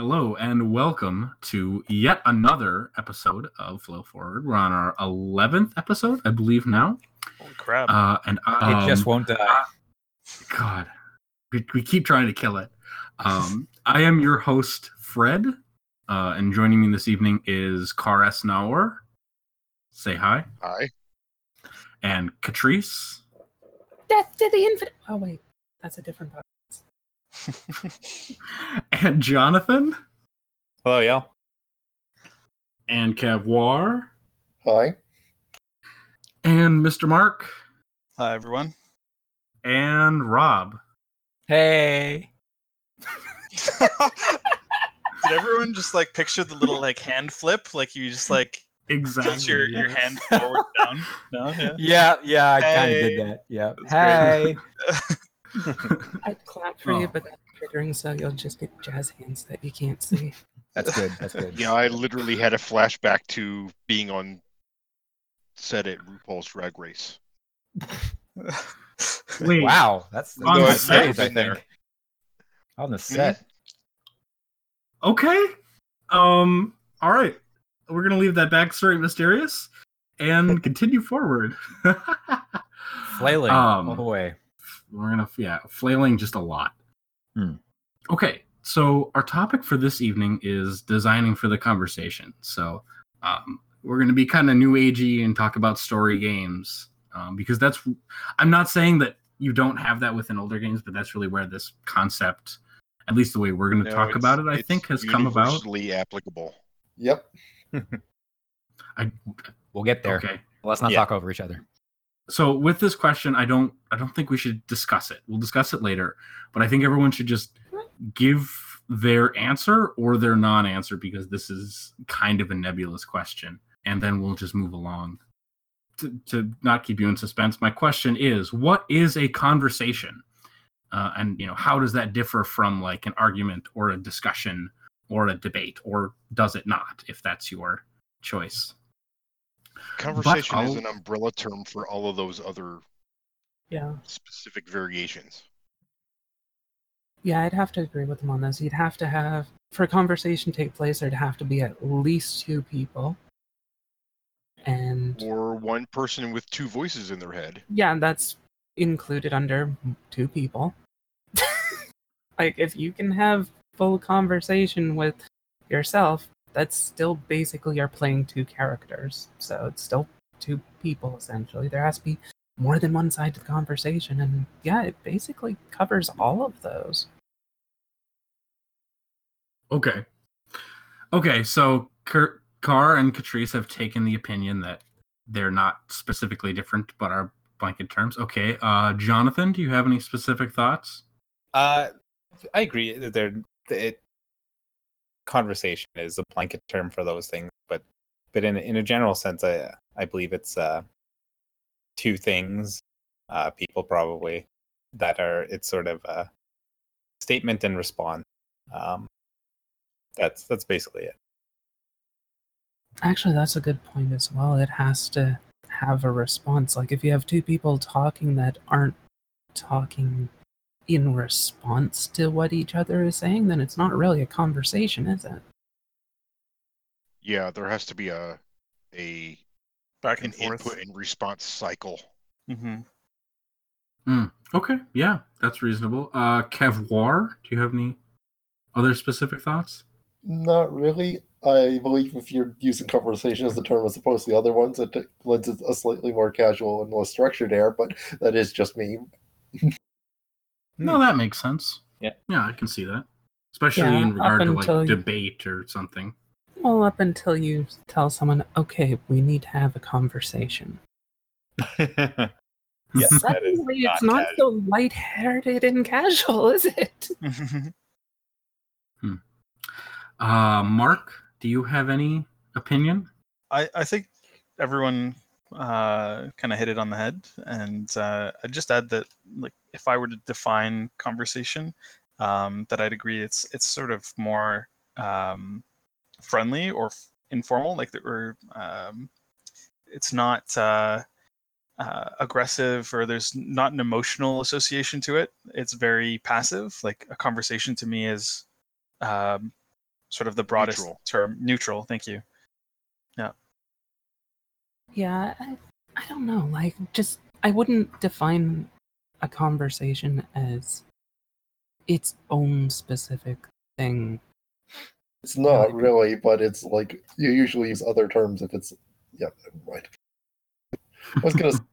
Hello and welcome to yet another episode of Flow Forward. We're on our 11th episode, I believe now. Holy crap. Uh, and um, it just won't die. God, we, we keep trying to kill it. Um, I am your host, Fred, uh, and joining me this evening is Car S. Nauer. Say hi. Hi. And Catrice. Death to the infinite. Oh wait, that's a different podcast. and Jonathan. Hello, y'all. And Cavoir. Hi. And Mr. Mark. Hi, everyone. And Rob. Hey. Did everyone just like picture the little like hand flip? Like you just like Exactly. tilt your, your hand forward down? No, yeah. Yeah, yeah, I kind of did that. Yeah. That's Hey. I'd clap for you, Oh. but that's triggering, so you'll just get jazz hands that you can't see. That's good. That's good. Yeah, I literally had a flashback to being on set at RuPaul's Drag Race. Wait. Wow, that's On the nice, set. I think. there. On the set. Okay. Um. All right. We're gonna leave that backstory mysterious and continue forward. Flailing Um, all the way. We're gonna yeah, flailing just a lot. Hmm. Okay. So our topic for this evening is designing for the conversation. So um, we're gonna be kind of new agey and talk about story games um, because that's. I'm not saying that you don't have that within older games, but that's really where this concept, at least the way we're gonna No, talk about it, I think has come about. universally applicable. Yep. I We'll get there. okay. Let's not Yeah. talk over each other. So with this question i don't i don't think we should discuss it. We'll discuss it later but i think everyone should just give their answer or their non-answer because this is kind of a nebulous question and then we'll just move along. To, to not keep you in suspense my question is what is a conversation? Uh, and you know how does that differ from like an argument or a discussion or a debate or does it not if that's your choice Conversation is an umbrella term for all of those other Yeah, specific variations. yeah, I'd have to agree with him on this. You'd have to have for a conversation to take place, there'd have to be at least two people, and Or one person with two voices in their head. yeah, and that's included under two people. like if you can have full conversation with yourself, that's still basically you're playing two characters. So it's still two people essentially. There has to be more than one side to the conversation and yeah, it basically covers all of those. Okay. Okay, so Car, Car and Catrice have taken the opinion that they're not specifically different, but are blanket terms. Okay, uh, Jonathan, do you have any specific thoughts? Uh, I agree. that There, it conversation is a blanket term for those things, but but in in a general sense, I I believe it's uh two things, uh, people probably that are it's sort of a statement and response. Um, that's that's basically it. Actually, that's a good point as well. It has to have a response. Like if you have two people talking that aren't talking in response to what each other is saying, then it's not really a conversation, is it? Yeah, there has to be a a Back an and forth. input and response cycle. hmm Okay, yeah, that's reasonable. Uh, Kevoir, do you have any other specific thoughts? Not really. I believe if you're using conversation as the term as opposed to the other ones, it lends it a slightly more casual and less structured air, but that is just me. Hmm. No, that makes sense. Yeah. Yeah, I can see that. Especially Yeah, in regard to like you- debate or something. Well, up until you tell someone, okay, we need to have a conversation. yes, that is Suddenly, it's not not so lighthearted and casual, is it? Hmm. Hmm. Uh, Mark, do you have any opinion? I, I think everyone uh, kind of hit it on the head, and uh, I'd just add that, like, if I were to define conversation, um, that I'd agree it's it's sort of more um, friendly or f- informal, like that we're um, it's not uh, uh, aggressive or there's not an emotional association to it. It's very passive. Like a conversation to me is um, sort of the broadest Neutral. term. Neutral. Thank you. Yeah, I, I don't know. Like, just I wouldn't define a conversation as its own specific thing. It's not really, but it's like you usually use other terms if it's. Yeah, never mind. I was gonna.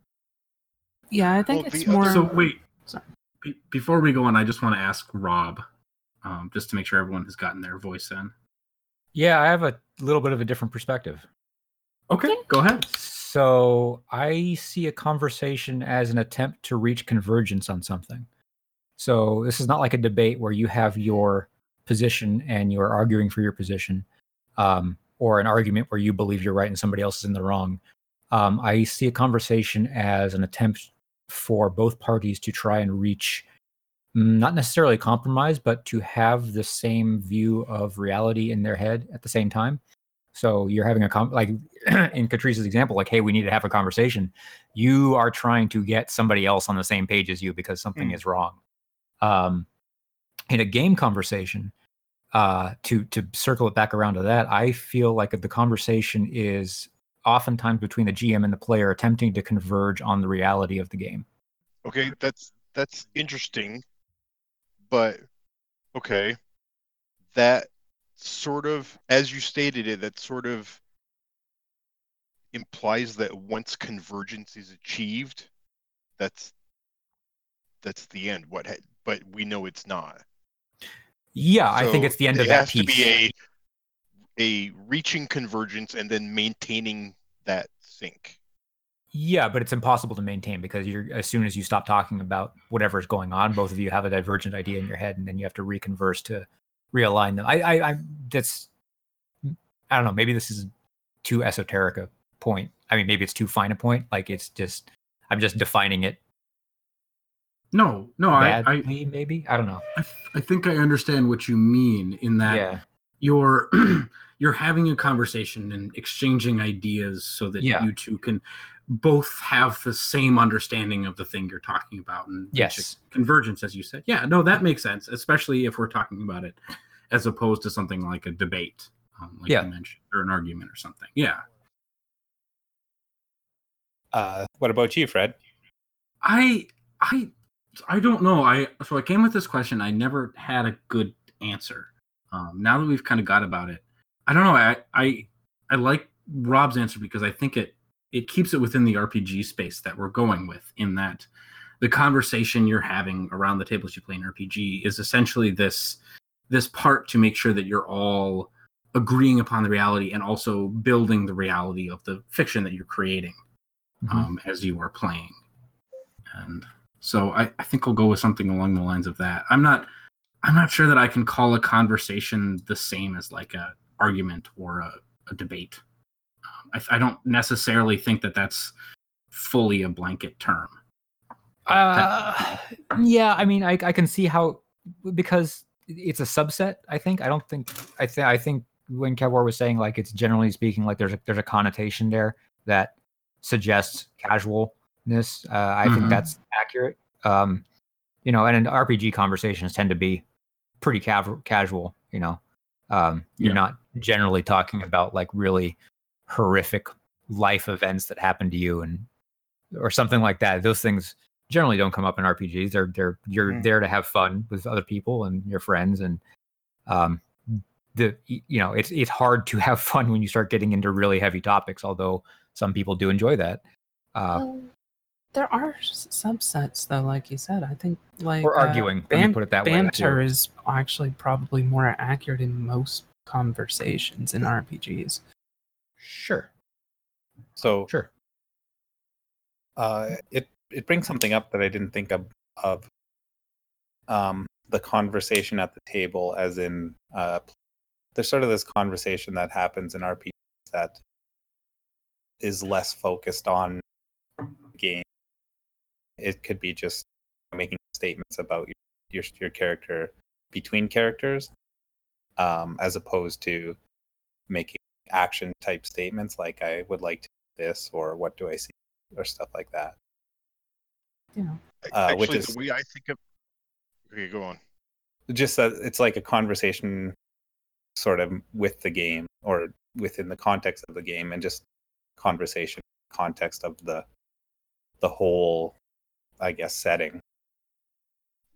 Yeah, I think Well, it's the more. So wait, Sorry. be- before we go on, I just want to ask Rob, um, just to make sure everyone has gotten their voice in. Yeah, I have a little bit of a different perspective. Okay, go ahead. So I see a conversation as an attempt to reach convergence on something. So this is not like a debate where you have your position and you're arguing for your position, um, or an argument where you believe you're right and somebody else is in the wrong. Um, I see a conversation as an attempt for both parties to try and reach not necessarily compromise, but to have the same view of reality in their head at the same time. So you're having a com- like in Catrice's example, like, hey, we need to have a conversation. You are trying to get somebody else on the same page as you because something Mm. is wrong. Um, in a game conversation, uh, to to circle it back around to that, I feel like the conversation is oftentimes between the GM and the player attempting to converge on the reality of the game. Okay, that's that's interesting, but okay, that sort of, as you stated it, that sort of implies that once convergence is achieved, that's that's the end. What, ha- but we know it's not. Yeah, I think it's the end of that It has to be a a reaching convergence and then maintaining that sync. Yeah, but it's impossible to maintain because you're as soon as you stop talking about whatever's going on, both of you have a divergent idea in your head, and then you have to reconverse to realign them. I, I, I that's, I don't know. Maybe this is too esoteric a point. I mean, maybe it's too fine a point. Like it's just, I'm just defining it No, no, I, I, maybe I don't know. I, I think I understand what you mean in that yeah, you're you're having a conversation and exchanging ideas so that Yeah. you two can both have the same understanding of the thing you're talking about and Yes. convergence as you said yeah no that makes sense especially if we're talking about it as opposed to something like a debate um, like Yeah. you mentioned or an argument or something yeah Uh, what about you, Fred? I I I don't know. I so I came with this question. I never had a good answer. Um, now that we've kind of got about it, I don't know. I I I like Rob's answer because I think it it keeps it within the RPG space that we're going with. In that, the conversation you're having around the tables you play an RPG is essentially this this part to make sure that you're all agreeing upon the reality and also building the reality of the fiction that you're creating Mhm. um, as you are playing. And so I, I think I'll go with something along the lines of that. I'm not I'm not sure that I can call a conversation the same as like a argument or a, a debate. Um, I, I don't necessarily think that that's fully a blanket term. Uh, yeah, I mean, I, I can see how because it's a subset. I think I don't think I think I think when Kevwar was saying like it's generally speaking like there's a there's a connotation there that suggests casualness. Uh, I think Mhm. that's accurate. Um, you know, and in RPG conversations tend to be pretty cav- casual. You know, um, you're Yeah. not generally talking about like really horrific life events that happen to you and or something like that. Those things generally don't come up in RPGs. They're they're you're Mm. there to have fun with other people and your friends and um the you know it's it's hard to have fun when you start getting into really heavy topics although some people do enjoy that uh Well, there are subsets, though, like you said. I think like or uh, arguing let me ban- put it that way banter is actually probably more accurate in most conversations in RPGs. sure So sure uh, it it brings something up that I didn't think of. of um, the conversation at the table, as in, uh, there's sort of this conversation that happens in RPGs that is less focused on game. It could be just making statements about your your, your character between characters, um, as opposed to making action type statements like "I would like to do this" or "What do I see?" or stuff like that. Yeah. Uh, which Actually, is- the way I think of. Okay, go on. just that it's like a conversation sort of with the game or within the context of the game and just conversation context of the the whole i guess setting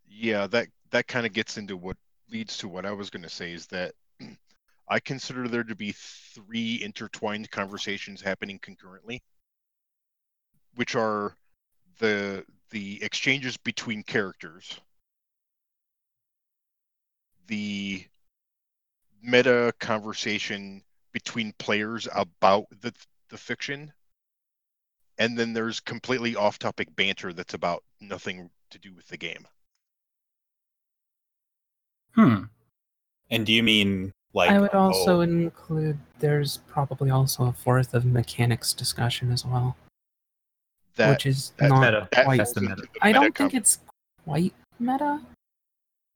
Yeah, that that kind of gets into what leads to what I was going to say is that I consider there to be three intertwined conversations happening concurrently, which are the the exchanges between characters, the meta conversation between players about the the fiction, and then there's completely off-topic banter that's about nothing to do with the game. Hmm. and do you mean like I would also oh, include there's probably also a fourth of mechanics discussion as well, That which is that- not meta. that quite. That's the meta. I don't think it's quite meta.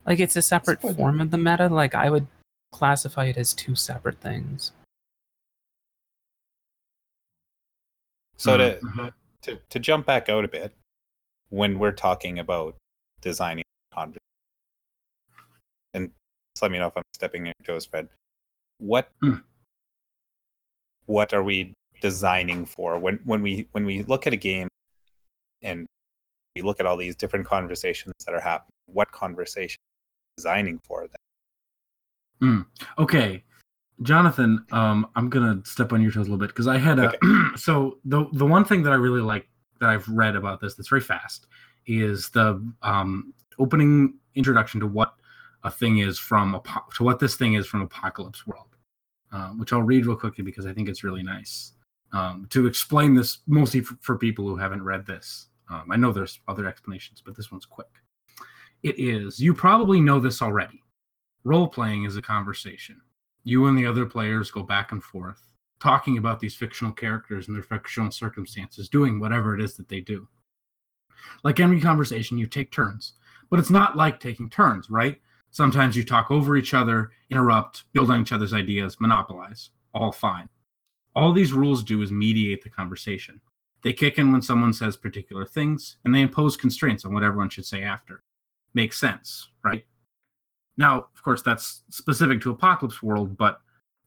Like it's a separate quite form of the meta. Like I would classify it as two separate things. so to, Mhm. to to jump back out a bit when we're talking about designing conversation and just let me know if i'm stepping into your toes fred what Hmm. what are we designing for? When when we when we look at a game and we look at all these different conversations that are happening what conversation are we designing for that Okay, Jonathan, um, I'm gonna step on your toes a little bit because I had a so the the one thing that I really like that I've read about this that's very fast is the um, opening introduction to what a thing is from to what this thing is from Apocalypse World, uh, which I'll read real quickly because I think it's really nice um, to explain this mostly for, for people who haven't read this. Um, I know there's other explanations, but this one's quick. It is you probably know this already. Role playing is a conversation. You and the other players go back and forth, talking about these fictional characters and their fictional circumstances, doing whatever it is that they do. Like any conversation, you take turns, but it's not like taking turns, right? Sometimes you talk over each other, interrupt, build on each other's ideas, monopolize. All fine. All these rules do is mediate the conversation. They kick in when someone says particular things, and they impose constraints on what everyone should say after. Makes sense, right? Now, of course, that's specific to Apocalypse World, but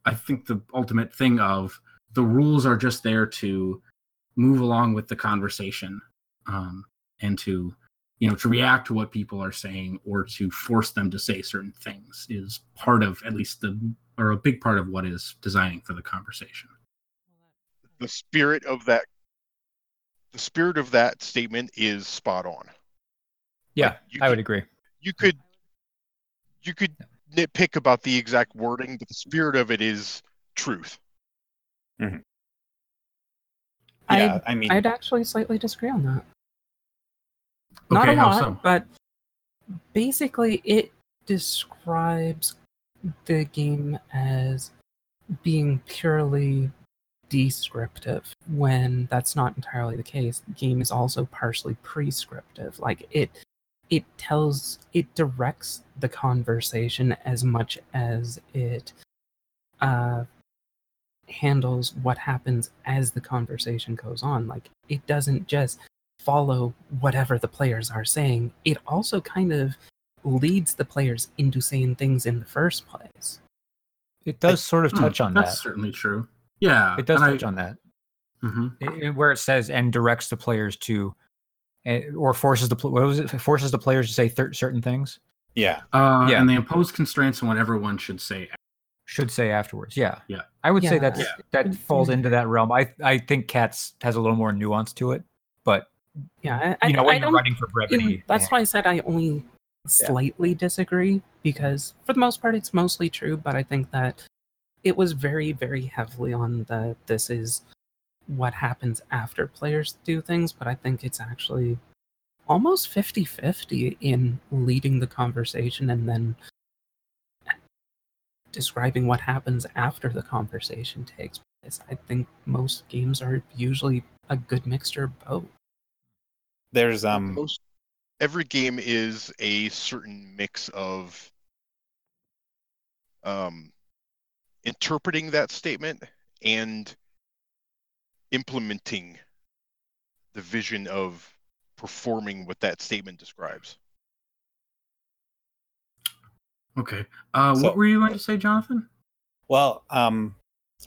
I think the ultimate thing of the rules are just there to move along with the conversation um, and to you know to react to what people are saying or to force them to say certain things is part of at least the or a big part of what is designing for the conversation the spirit of that the spirit of that statement is spot on. Yeah, you I would could- agree. You could you could nitpick about the exact wording, but the spirit of it is truth. Mm-hmm. yeah I'd, i mean I'd actually slightly disagree on that. Not okay a how lot, so but basically it describes the game as being purely descriptive when that's not entirely the case. The game is also partially prescriptive. Like it it tells it directs the conversation as much as it uh handles what happens as the conversation goes on. Like it doesn't just follow whatever the players are saying. It also kind of leads the players into saying things in the first place. It does sort of Hmm, touch on that's that. certainly true yeah It does and I- touch on that. Mhm. I- I- where it says and directs the players to, eh, or forces the what was it? Forces the players to say thir- certain things. yeah Uh, Yeah. and they impose constraints on what everyone should say Should say afterwards. Yeah. Yeah. I would say Yeah. that's Yeah. that falls into that realm. I I think cats has a little more nuance to it, but Yeah, I, you know I, when I you're running for brevity, that's eh, why I said I only slightly disagree because for the most part it's mostly true, but I think that it was very, very heavily on the this is what happens after players do things, but I think it's actually almost 50-50 in leading the conversation and then describing what happens after the conversation takes place. I think most games are usually a good mixture of both. There's um Most every game is a certain mix of um, interpreting that statement and implementing the vision of performing what that statement describes. okay uh, So- what were you going to say jonathan Well, um,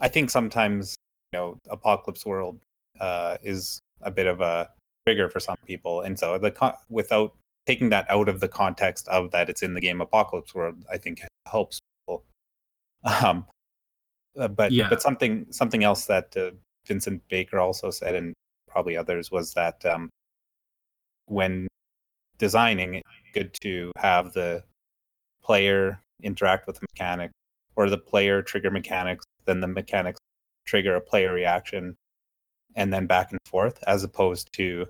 I think sometimes you know, Apocalypse World uh, is a bit of a trigger for some people, and so the con- without taking that out of the context of that it's in the game Apocalypse World, I think helps people. Um, uh, but Yeah. but something something else that uh, Vincent Baker also said, and probably others, was that um, when designing, it's good to have the player interact with the mechanic, or the player trigger mechanics, then the mechanics trigger a player reaction, and then back and forth, as opposed to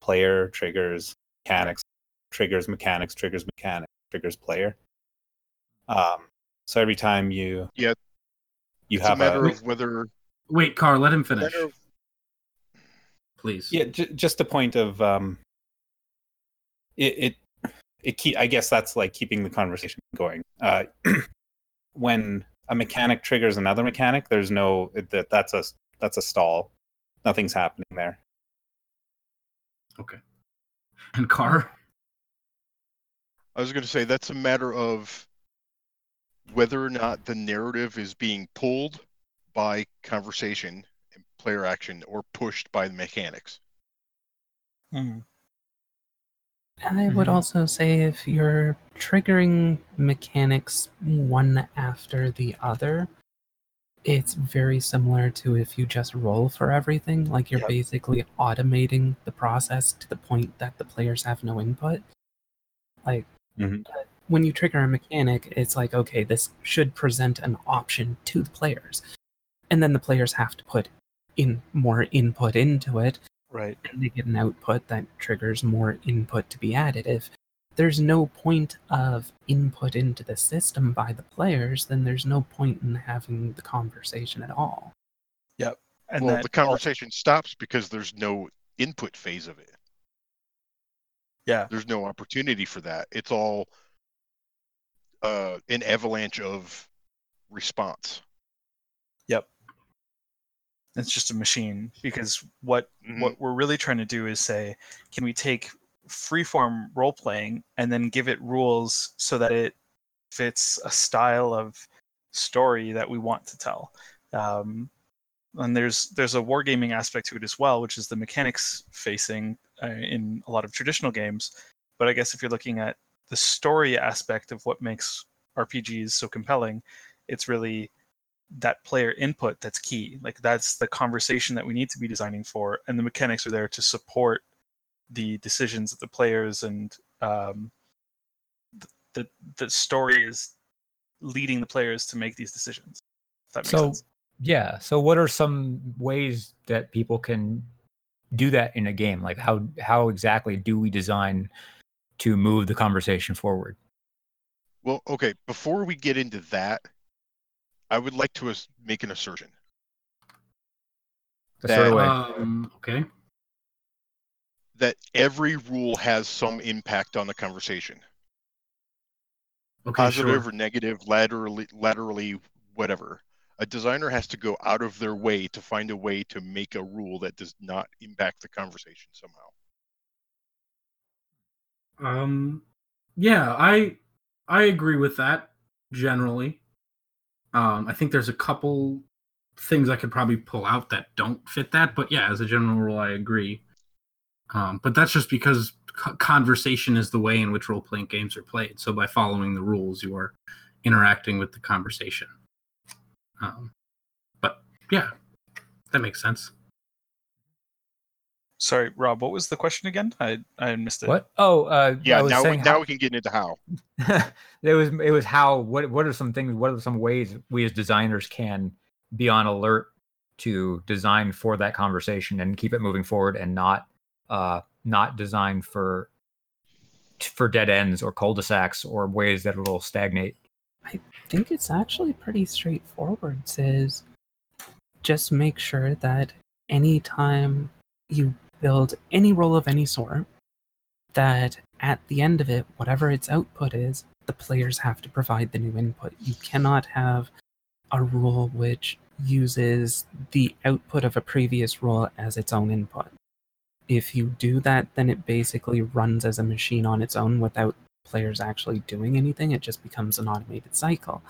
player triggers mechanics, triggers mechanics, triggers mechanics, triggers player. Um, so every time you Yeah. you It's a matter a, of whether Wait, Carl, let him finish, of- please. yeah, j- just a point of um, it it it keep. I guess that's like keeping the conversation going. Uh, when a mechanic triggers another mechanic, there's no that that's a that's a stall. Nothing's happening there. Okay. And Car, I was going to say that's a matter of whether or not the narrative is being pulled by conversation and player action or pushed by the mechanics. Hmm. I would Mhm. also say if you're triggering mechanics one after the other, it's very similar to if you just roll for everything. Like you're Yep. basically automating the process to the point that the players have no input. Like Mhm. uh, when you trigger a mechanic, it's like, okay, this should present an option to the players. And then the players have to put in more input into it Right. and they get an output that triggers more input to be added. If there's no point of input into the system by the players, then there's no point in having the conversation at all. Yep. And well, that the conversation stops because there's no input phase of it. Yeah. There's no opportunity for that. It's all uh, an avalanche of response. Yep. It's just a machine because what Mhm. what we're really trying to do is say, can we take freeform role playing and then give it rules so that it fits a style of story that we want to tell. Um, and there's there's a wargaming aspect to it as well, which is the mechanics facing uh, in a lot of traditional games. But I guess if you're looking at the story aspect of what makes RPGs so compelling, it's really that player input that's key. Like that's the conversation that we need to be designing for, and the mechanics are there to support the decisions of the players and um, the, the the story is leading the players to make these decisions. That makes So sense. yeah, so what are some ways that people can do that in a game? Like how how exactly do we design to move the conversation forward? Well, okay, before we get into that, I would like to make an assertion. The sort of That- um, okay. That every rule has some impact on the conversation. Okay, positive sure. or negative, laterally, laterally, whatever. A designer has to go out of their way to find a way to make a rule that does not impact the conversation somehow. Um, yeah, I I agree with that generally. Um, I think there's a couple things I could probably pull out that don't fit that, but yeah, as a general rule, I agree. Um, but that's just because co- conversation is the way in which role playing games are played. So by following the rules, you are interacting with the conversation. Um, but yeah, that makes sense. Sorry, Rob. What was the question again? I I missed it. What? Oh, uh, Yeah, I was now we, saying now how- we can get into how. it was it was how what what are some things what are some ways we as designers can be on alert to design for that conversation and keep it moving forward and not uh not designed for for dead ends or cul-de-sacs or ways that it'll stagnate I think it's actually pretty straightforward. It says just make sure that anytime you build any role of any sort, that at the end of it, whatever its output is, the players have to provide the new input. You cannot have a rule which uses the output of a previous rule as its own input. If you do that, then it basically runs as a machine on its own without players actually doing anything. It just becomes an automated cycle.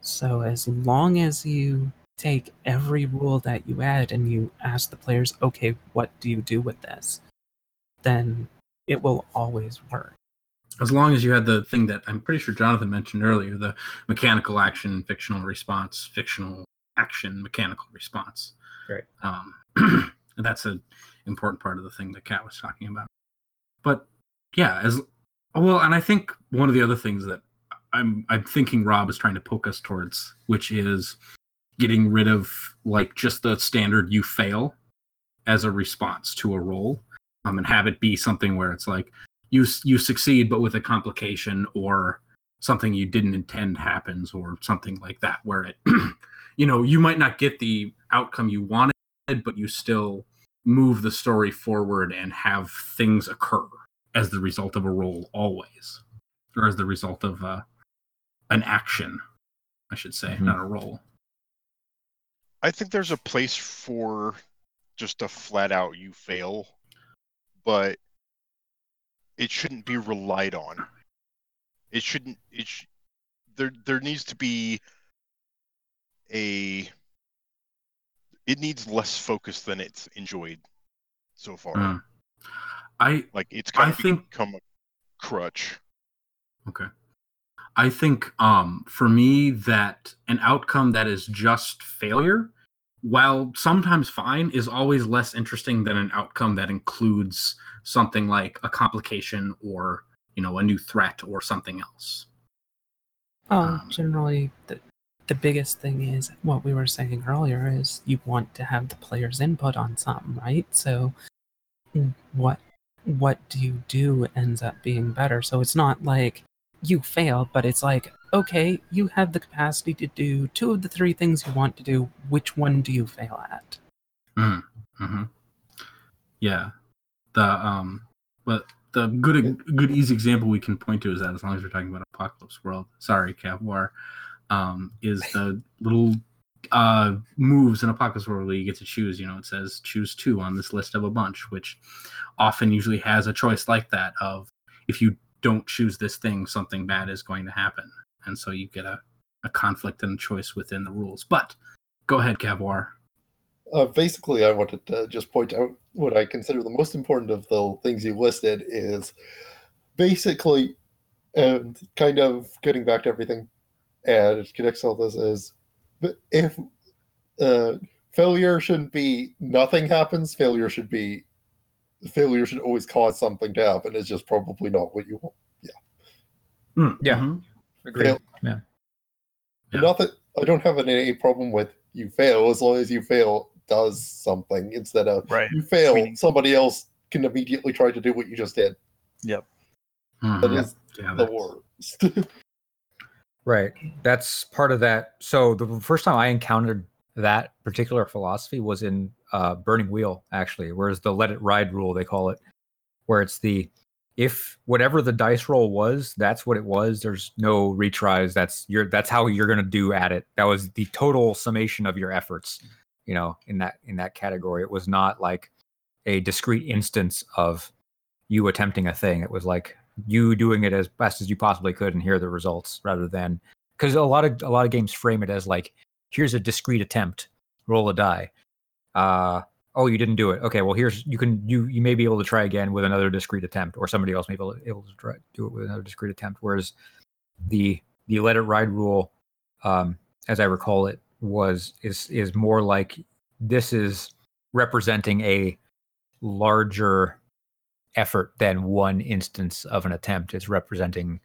So as long as you take every rule that you add and you ask the players, okay, what do you do with this? Then it will always work. As long as you had the thing that I'm pretty sure Jonathan mentioned earlier, the mechanical action, fictional response, fictional action, mechanical response. Right. Um, and that's an important part of the thing that Kat was talking about. But yeah, as well, and I think one of the other things that I'm I'm thinking Rob is trying to poke us towards, which is getting rid of like just the standard you fail as a response to a roll, um, and have it be something where it's like you you succeed but with a complication or something you didn't intend happens or something like that where it you know you might not get the outcome you wanted but you still move the story forward and have things occur as the result of a roll always or as the result of uh, an action i should say Mhm. not a roll I think there's a place for just a flat out you fail, but it shouldn't be relied on. It shouldn't. It sh- there there needs to be a. It needs less focus than it's enjoyed so far. Mm. i Like it's kind I of think- become a crutch. Okay. I think um for me that an outcome that is just failure, while sometimes fine, is always less interesting than an outcome that includes something like a complication or, you know, a new threat or something else. Oh, Um, generally, the, the biggest thing is what we were saying earlier is you want to have the player's input on something, right? So, mm, what what do you do ends up being better. So it's not like you fail, but it's like okay, you have the capacity to do two of the three things you want to do. Which one do you fail at? hmm Yeah. The um but the good good easy example we can point to is that as long as we're talking about apocalypse world, sorry, Cav War, um, is the little uh moves in apocalypse world where you get to choose, you know, it says choose two on this list of a bunch, which often usually has a choice like that of if you don't choose this thing, something bad is going to happen. And so you get a, a conflict and a choice within the rules. But go ahead, Cav War. Uh, basically, I wanted to just point out what I consider the most important of the things you listed is basically, and kind of getting back to everything, and it connects all this is, if uh, failure shouldn't be nothing happens, failure should be failure should always cause something to happen. It's just probably not what you want. Mm, Yeah. mhm. Agreed. Fail- Yeah. Yeah. Not that I don't have any problem with you fail as long as you fail does something instead of Right. you fail, Meaning- somebody else can immediately try to do what you just did. Yep. Mhm. That is Yeah, the that's- worst. Right. That's part of that. So the first time I encountered that particular philosophy was in uh, Burning Wheel, actually, whereas the let it ride rule, they call it, where it's the if whatever the dice roll was, that's what it was. There's no retries. That's your that's how you're gonna do at it. That was the total summation of your efforts, you know, in that in that category. It was not like a discrete instance of you attempting a thing. It was like you doing it as best as you possibly could and here are the results rather than because a lot of a lot of games frame it as like here's a discrete attempt roll a die. Uh oh you didn't do it. Okay well here's you can you you may be able to try again with another discrete attempt or somebody else may be able, able to try do it with another discrete attempt. Whereas the the let it ride rule um as i recall it was is is more like this is representing a larger effort than one instance of an attempt. It's representing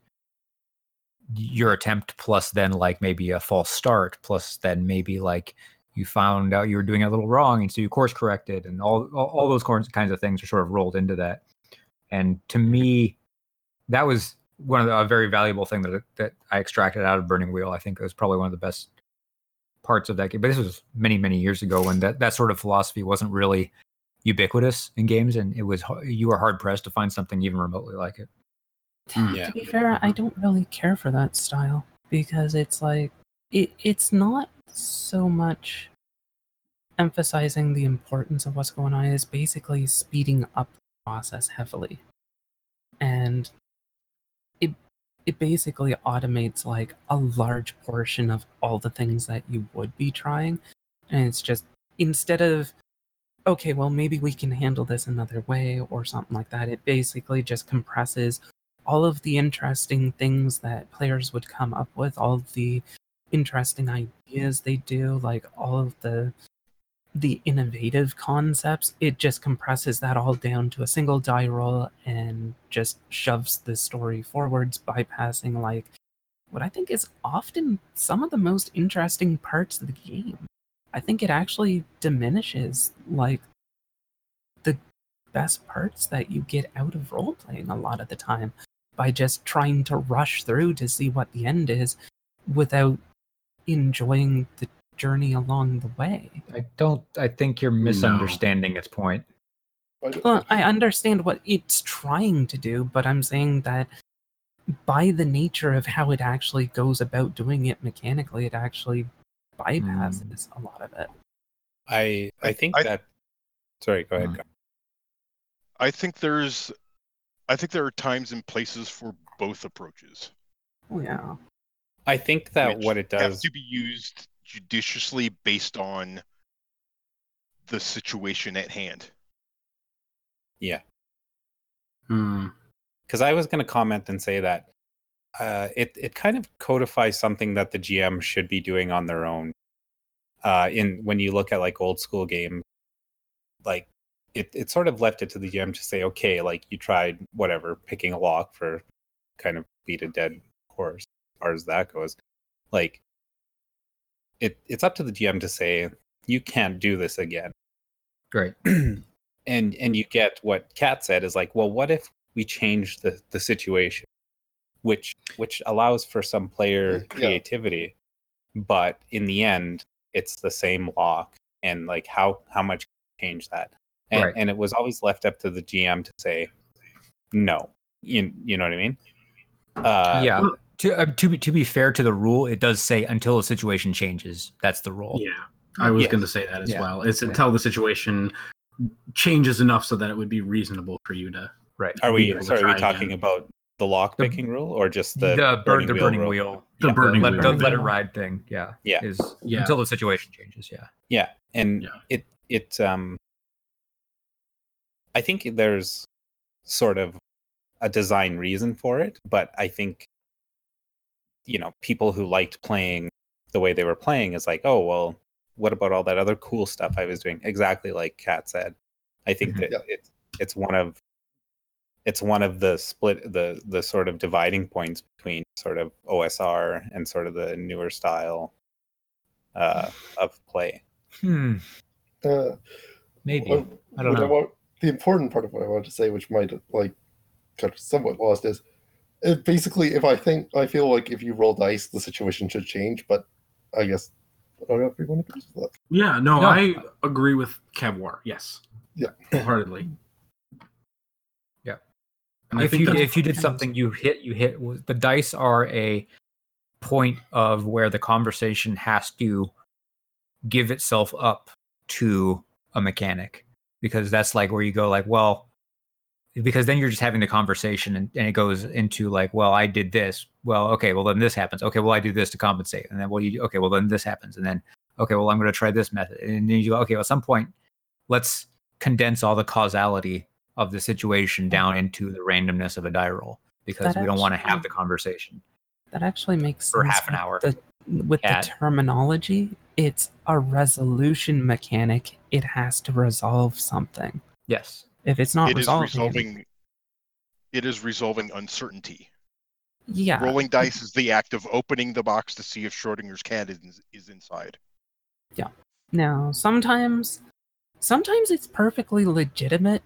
your attempt plus then like maybe a false start plus then maybe like you found out you were doing a little wrong and so you course corrected and all all, all those kinds kinds of things are sort of rolled into that. And to me, that was one of the a very valuable thing that that I extracted out of Burning Wheel. I think it was probably one of the best parts of that game. But this was many many years ago when that that sort of philosophy wasn't really ubiquitous in games, and it was you were hard pressed to find something even remotely like it. Mm. Yeah. To be fair, I don't really care for that style because it's like it it's not so much emphasizing the importance of what's going on it's basically speeding up the process heavily. And it it basically automates like a large portion of all the things that you would be trying. And it's just instead of okay, well maybe we can handle this another way or something like that, it basically just compresses all of the interesting things that players would come up with, all of the interesting ideas they do, like all of the the innovative concepts, it just compresses that all down to a single die roll and just shoves the story forwards, bypassing like what I think is often some of the most interesting parts of the game. I think it actually diminishes like the best parts that you get out of role playing a lot of the time by just trying to rush through to see what the end is without enjoying the journey along the way. I don't. I think you're misunderstanding its point. I Well, I understand what it's trying to do, but I'm saying that by the nature of how it actually goes about doing it mechanically, it actually bypasses a lot of it. I I think I- that. Sorry, go ahead. Mm. I think there's, I think there are times and places for both approaches. Oh, yeah. I think that which what it have does. to be used judiciously based on the situation at hand. Yeah, Hmm. because I was going to comment and say that uh, it it kind of codifies something that the GM should be doing on their own. Uh, in when you look at like old school games, like it it sort of left it to the GM to say, okay, like you tried whatever picking a lock for kind of beat a dead horse as far as that goes. Like it it's up to the GM to say you can't do this again. Great. and and you get what Kat said is like, well, what if we change the the situation, which which allows for some player Yeah. creativity, but in the end, it's the same lock, and like how how much change that, and Right. and it was always left up to the GM to say, no, you you know what I mean? Uh, yeah. To, uh, to be to be fair to the rule, it does say until the situation changes. That's the rule. Yeah, I was Yes. going to say that as Yeah. well. It's until the situation changes enough so that it would be reasonable for you to. Right. Are we sorry? Are we talking again. about the lock The- picking rule or just The, the, burn, the burning rule? wheel. The Yeah. burning let, wheel. the let it ride thing. Yeah. Yeah. Is Yeah. until the situation changes. Yeah. Yeah, and Yeah. it it um I think there's sort of a design reason for it, but I think you know, people who liked playing the way they were playing is like, "Oh, well, what about all that other cool stuff I was doing?" Exactly like Kat said. I think Mhm. that Yeah. it's it's one of it's one of the split the the sort of dividing points between sort of OSR and sort of the newer style uh, of play. Hmm. Uh, Maybe. what- I don't what know. want- the important part of what I want to say, which might like got somewhat lost, is it basically if I think I feel like if you roll dice, the situation should change. But I guess I don't know if everyone agrees with that. Yeah, no, No. I agree with Kevwar. Yes. Yeah. wholeheartedly. And if you if you did something you hit you hit the dice are a point of where the conversation has to give itself up to a mechanic. Because that's like where you go like well because then you're just having the conversation and, and it goes into like well i did this. Well okay well then this happens. Okay well i do this to compensate. And then well you okay well then this happens. And then okay well i'm going to try this method. And then you go okay well, at some point let's condense all the causality of the situation down into the randomness of a die roll because That we don't want to have the conversation That actually makes for sense half an hour. The, with Cat. the terminology, it's a resolution mechanic. It has to resolve something. yes If it's not it is resolving, resolving. It is resolving uncertainty. yeah, Rolling dice is the act of opening the box to see if Schrodinger's cat is, is inside. Yeah. Now, sometimes, sometimes it's perfectly legitimate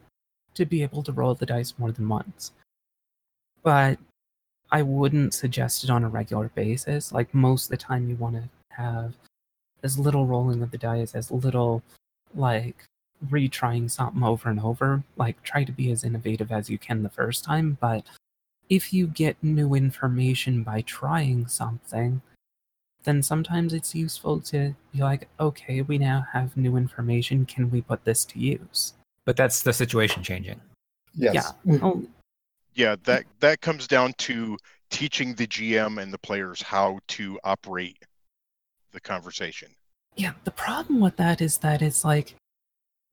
to be able to roll the dice more than once, but I wouldn't suggest it on a regular basis. Like most of the time, you want to have as little rolling of the dice, as little like retrying something over and over. Like try to be as innovative as you can the first time, but if you get new information by trying something, then sometimes it's useful to be like, okay, we now have new information. Can we put this to use? But that's the situation changing Yes. Yeah. Oh, Yeah, that that comes down to teaching the GM and the players how to operate the conversation. Yeah, the problem with that is that it's like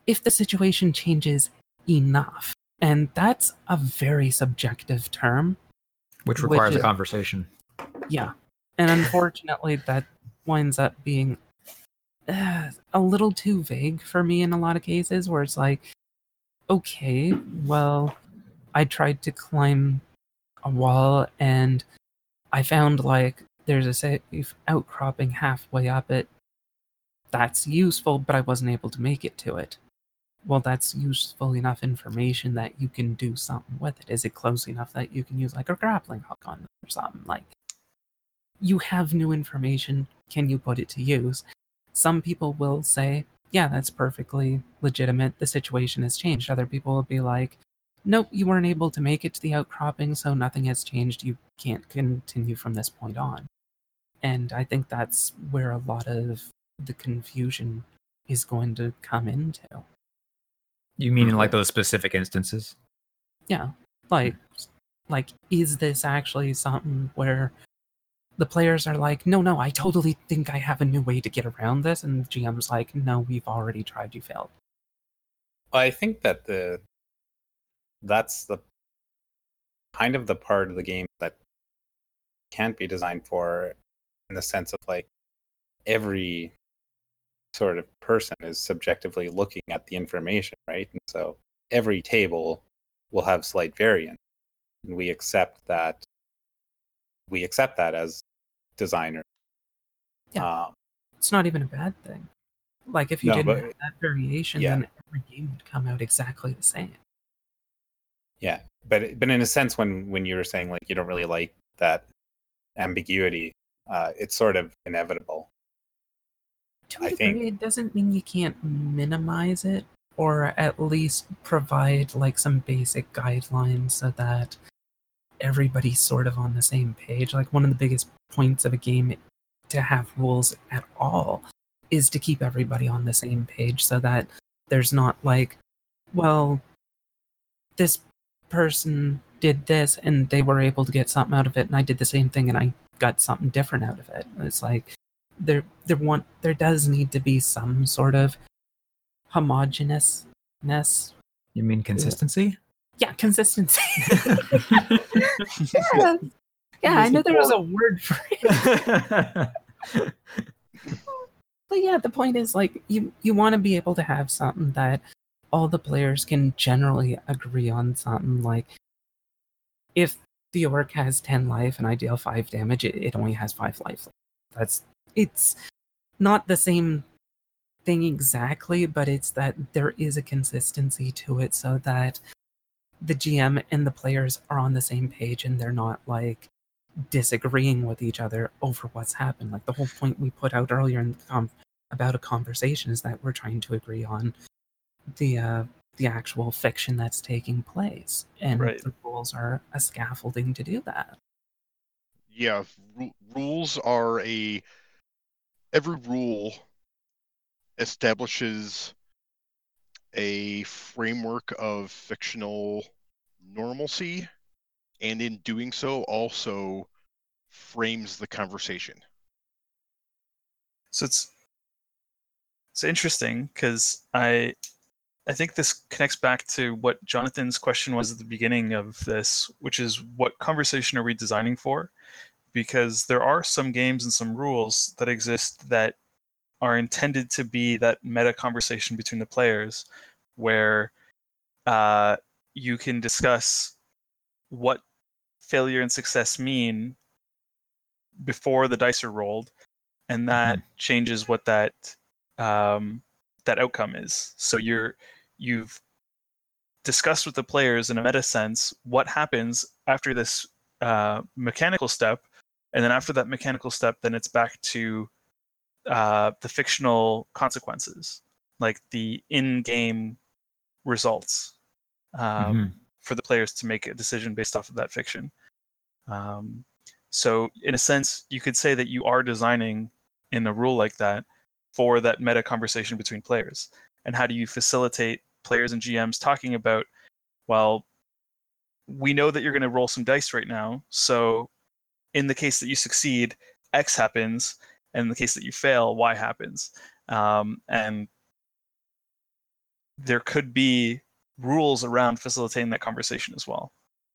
if the situation changes enough, and that's a very subjective term. which Which requires a conversation. Yeah. And unfortunately, that winds up being uh, a little too vague for me in a lot of cases where it's like, okay, well, I tried to climb a wall and I found like there's a safe outcropping halfway up it. That's useful, but I wasn't able to make it to it. Well, that's useful enough information that you can do something with it. Is it close enough that you can use like a grappling hook on it or something? Like, you have new information. Can you put it to use? Some people will say, yeah, that's perfectly legitimate. The situation has changed. Other people will be like, nope, you weren't able to make it to the outcropping, so nothing has changed. You can't continue from this point on. And I think that's where a lot of the confusion is going to come into. You mean in like uh-huh. those specific instances? Yeah. Like like is this actually something where the players are like, no, no, I totally think I have a new way to get around this, and the GM's like, no, we've already tried, you failed. I think that the that's the kind of the part of the game that can't be designed for in the sense of like every sort of person is subjectively looking at the information, right? And so every table will have slight variance. And we accept that we accept that as designers. Yeah. Um, It's not even a bad thing. Like if you No, didn't but- have that variation, yeah. then every game would come out exactly the same. Yeah, but but in a sense, when when you were saying like you don't really like that ambiguity, uh, it's sort of inevitable. To a I degree, think- it doesn't mean you can't minimize it or at least provide like some basic guidelines so that everybody's sort of on the same page. Like one of the biggest points of a game to have rules at all is to keep everybody on the same page so that there's not like, well, this person did this and they were able to get something out of it and I did the same thing and I got something different out of it. It's like there there want there does need to be some sort of homogeneousness. You mean consistency? Yeah, consistency. yeah. Yeah, I know there was a word for it. But yeah, the point is like you you want to be able to have something that all the players can generally agree on something like if the orc has 10 life and I deal 5 damage, it, it only has 5 life. That's it's not the same thing exactly, but it's that there is a consistency to it so that the GM and the players are on the same page and they're not like disagreeing with each other over what's happened. Like the whole point we put out earlier in the com- about a conversation is that we're trying to agree on the uh, the actual fiction that's taking place, and Right. the rules are a scaffolding to do that. Yeah, ru- rules are a every rule establishes a framework of fictional normalcy and in doing so also frames the conversation. So it's it's interesting because I I think this connects back to what Jonathan's question was at the beginning of this, which is what conversation are we designing for? Because there are some games and some rules that exist that are intended to be that meta conversation between the players where uh, you can discuss what failure and success mean before the dice are rolled and that changes what that um, that outcome is. So you're you've discussed with the players in a meta sense what happens after this uh, mechanical step, and then after that mechanical step, then it's back to uh, the fictional consequences, like the in-game results um, Mhm. For the players to make a decision based off of that fiction. Um, so, in a sense, you could say that you are designing in a rule like that for that meta conversation between players. And how do you facilitate players and GMs talking about, well, we know that you're going to roll some dice right now, so in the case that you succeed, X happens, and in the case that you fail, Y happens. Um, and there could be rules around facilitating that conversation as well.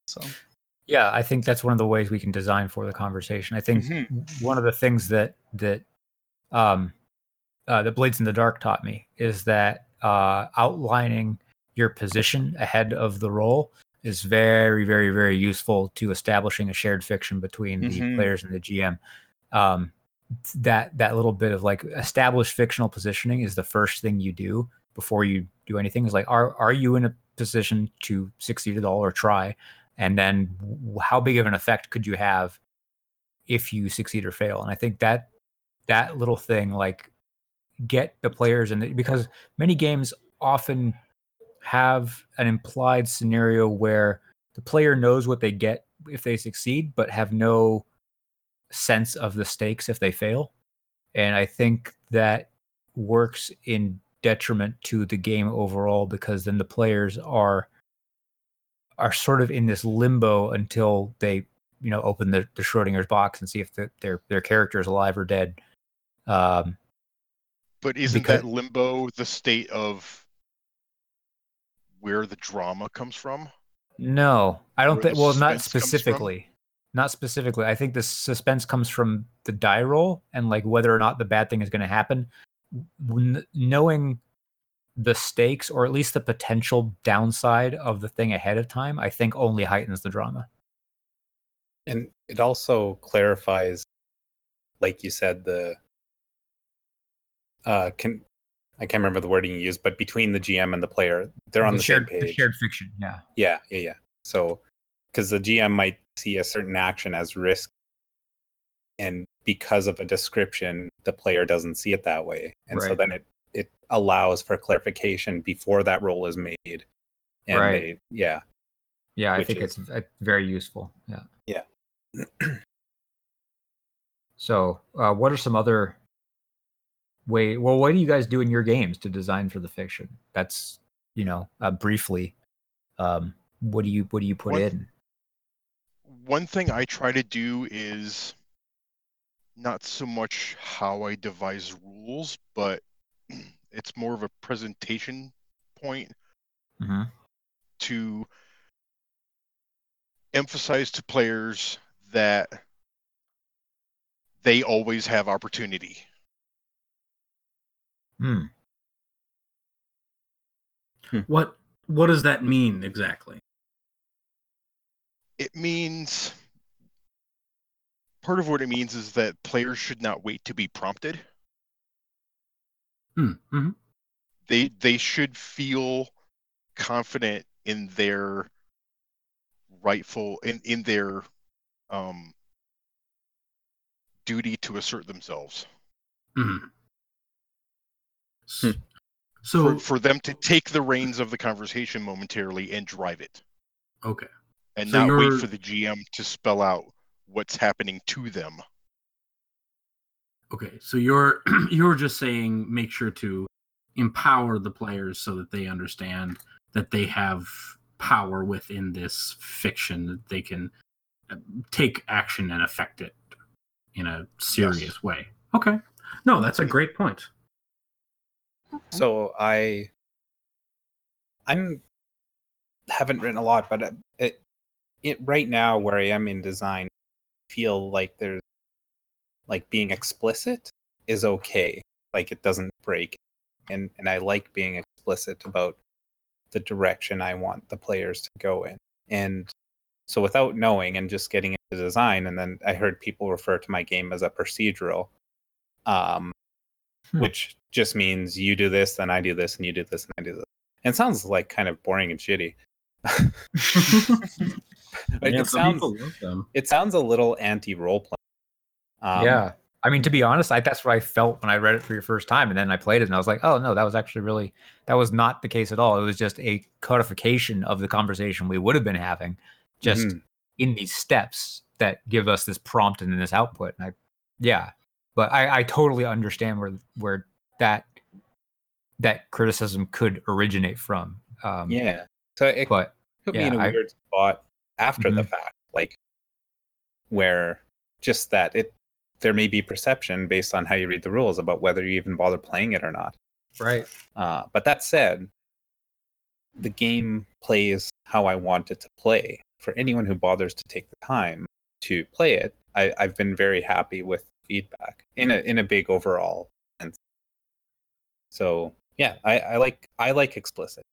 So Yeah, I think that's one of the ways we can design for the conversation. I think Mhm. one of the things that that um, uh, that Blades in the Dark taught me is that uh, outlining your position ahead of the roll is very, very, very useful to establishing a shared fiction between the Mhm. players and the GM. Um, that that little bit of like established fictional positioning is the first thing you do before you do anything. Is like, are are you in a position to succeed at all or try? And then how big of an effect could you have if you succeed or fail? And I think that that little thing like get the players in the, because many games often have an implied scenario where the player knows what they get if they succeed but have no sense of the stakes if they fail and i think that works in detriment to the game overall because then the players are are sort of in this limbo until they you know open the, the schrodinger's box and see if the, their their character is alive or dead um But isn't Because- that limbo the state of where the drama comes from? No, I don't think. Well, not suspense comes from? specifically. Not specifically. I think the suspense comes from the die roll and like whether or not the bad thing is going to happen. Knowing the stakes or at least the potential downside of the thing ahead of time, I think only heightens the drama. and it also clarifies like you said the uh can i can't remember the wording you used but between the gm and the player they're on the, shared, same the shared fiction. Yeah. yeah yeah yeah so because the gm might see a certain action as risk and because of a description the player doesn't see it that way and so then it it allows for clarification before that roll is made and Right. they yeah Yeah, I think is- it's uh, very useful. Yeah. Yeah. so, uh, what are some other way? Well, what do you guys do in your games to design for the fiction? That's you know, uh, briefly, um, what do you what do you put One- in? One thing I try to do is not so much how I devise rules, but it's more of a presentation point hmm to emphasize to players that they always have opportunity. Hmm. What what does that mean exactly? It means part of what it means is that players should not wait to be prompted. Hmm. hmm They they should feel confident in their rightful in in their um duty to assert themselves. hmm Hmm. So for, for them to take the reins of the conversation momentarily and drive it okay. and So not wait you're- for the GM to spell out what's happening to them. Okay, so you're you're just saying make sure to empower the players so that they understand that they have power within this fiction that they can uh, take action and affect it in a serious way. Okay. No, that's a great point. So I, I'm haven't written a lot, but it, it, it right now where I am in design, feel like there's like being explicit is okay. Like it doesn't break, and and I like being explicit about the direction I want the players to go in. And so without knowing and just getting into design, and then I heard people refer to my game as a procedural. Um, Hmm. which just means you do this, then I do this, and you do this, and I do this. And it sounds like kind of boring and shitty. Like, Yeah, it sounds it sounds a little anti role play. Um, yeah. I mean, to be honest, I, that's what I felt when I read it for your first time, and then I played it, and I was like, "Oh no, that was actually really that was not the case at all. It was just a codification of the conversation we would have been having, just Mhm. in these steps that give us this prompt and then this output." And I, yeah, but I, I totally understand where where that that criticism could originate from. Um, yeah. So it but put me in yeah, a I- weird spot after the Mhm. fact, like where just that it there may be perception based on how you read the rules about whether you even bother playing it or not. Right. Uh, but that said, the game plays how I want it to play. For anyone who bothers to take the time to play it, I, I've been very happy with feedback in a in a big overall sense. So yeah, I, I like I like explicit.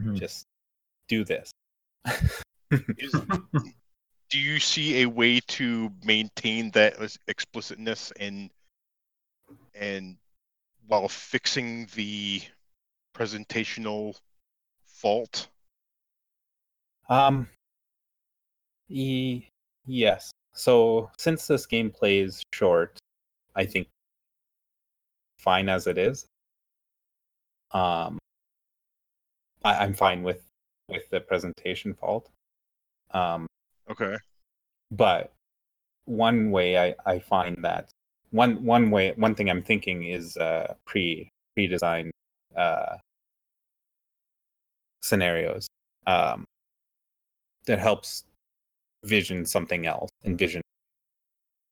Mhm. Just do this. Is, do you see a way to maintain that explicitness and and while fixing the presentational fault? Um. E- yes. So since this game plays short, I think fine as it is. Um. I, I'm fine with with the presentation fault. Um. Okay. but one way I, I find that one one way one thing I'm thinking is uh, pre pre-designed uh, scenarios um, that helps vision something else, envision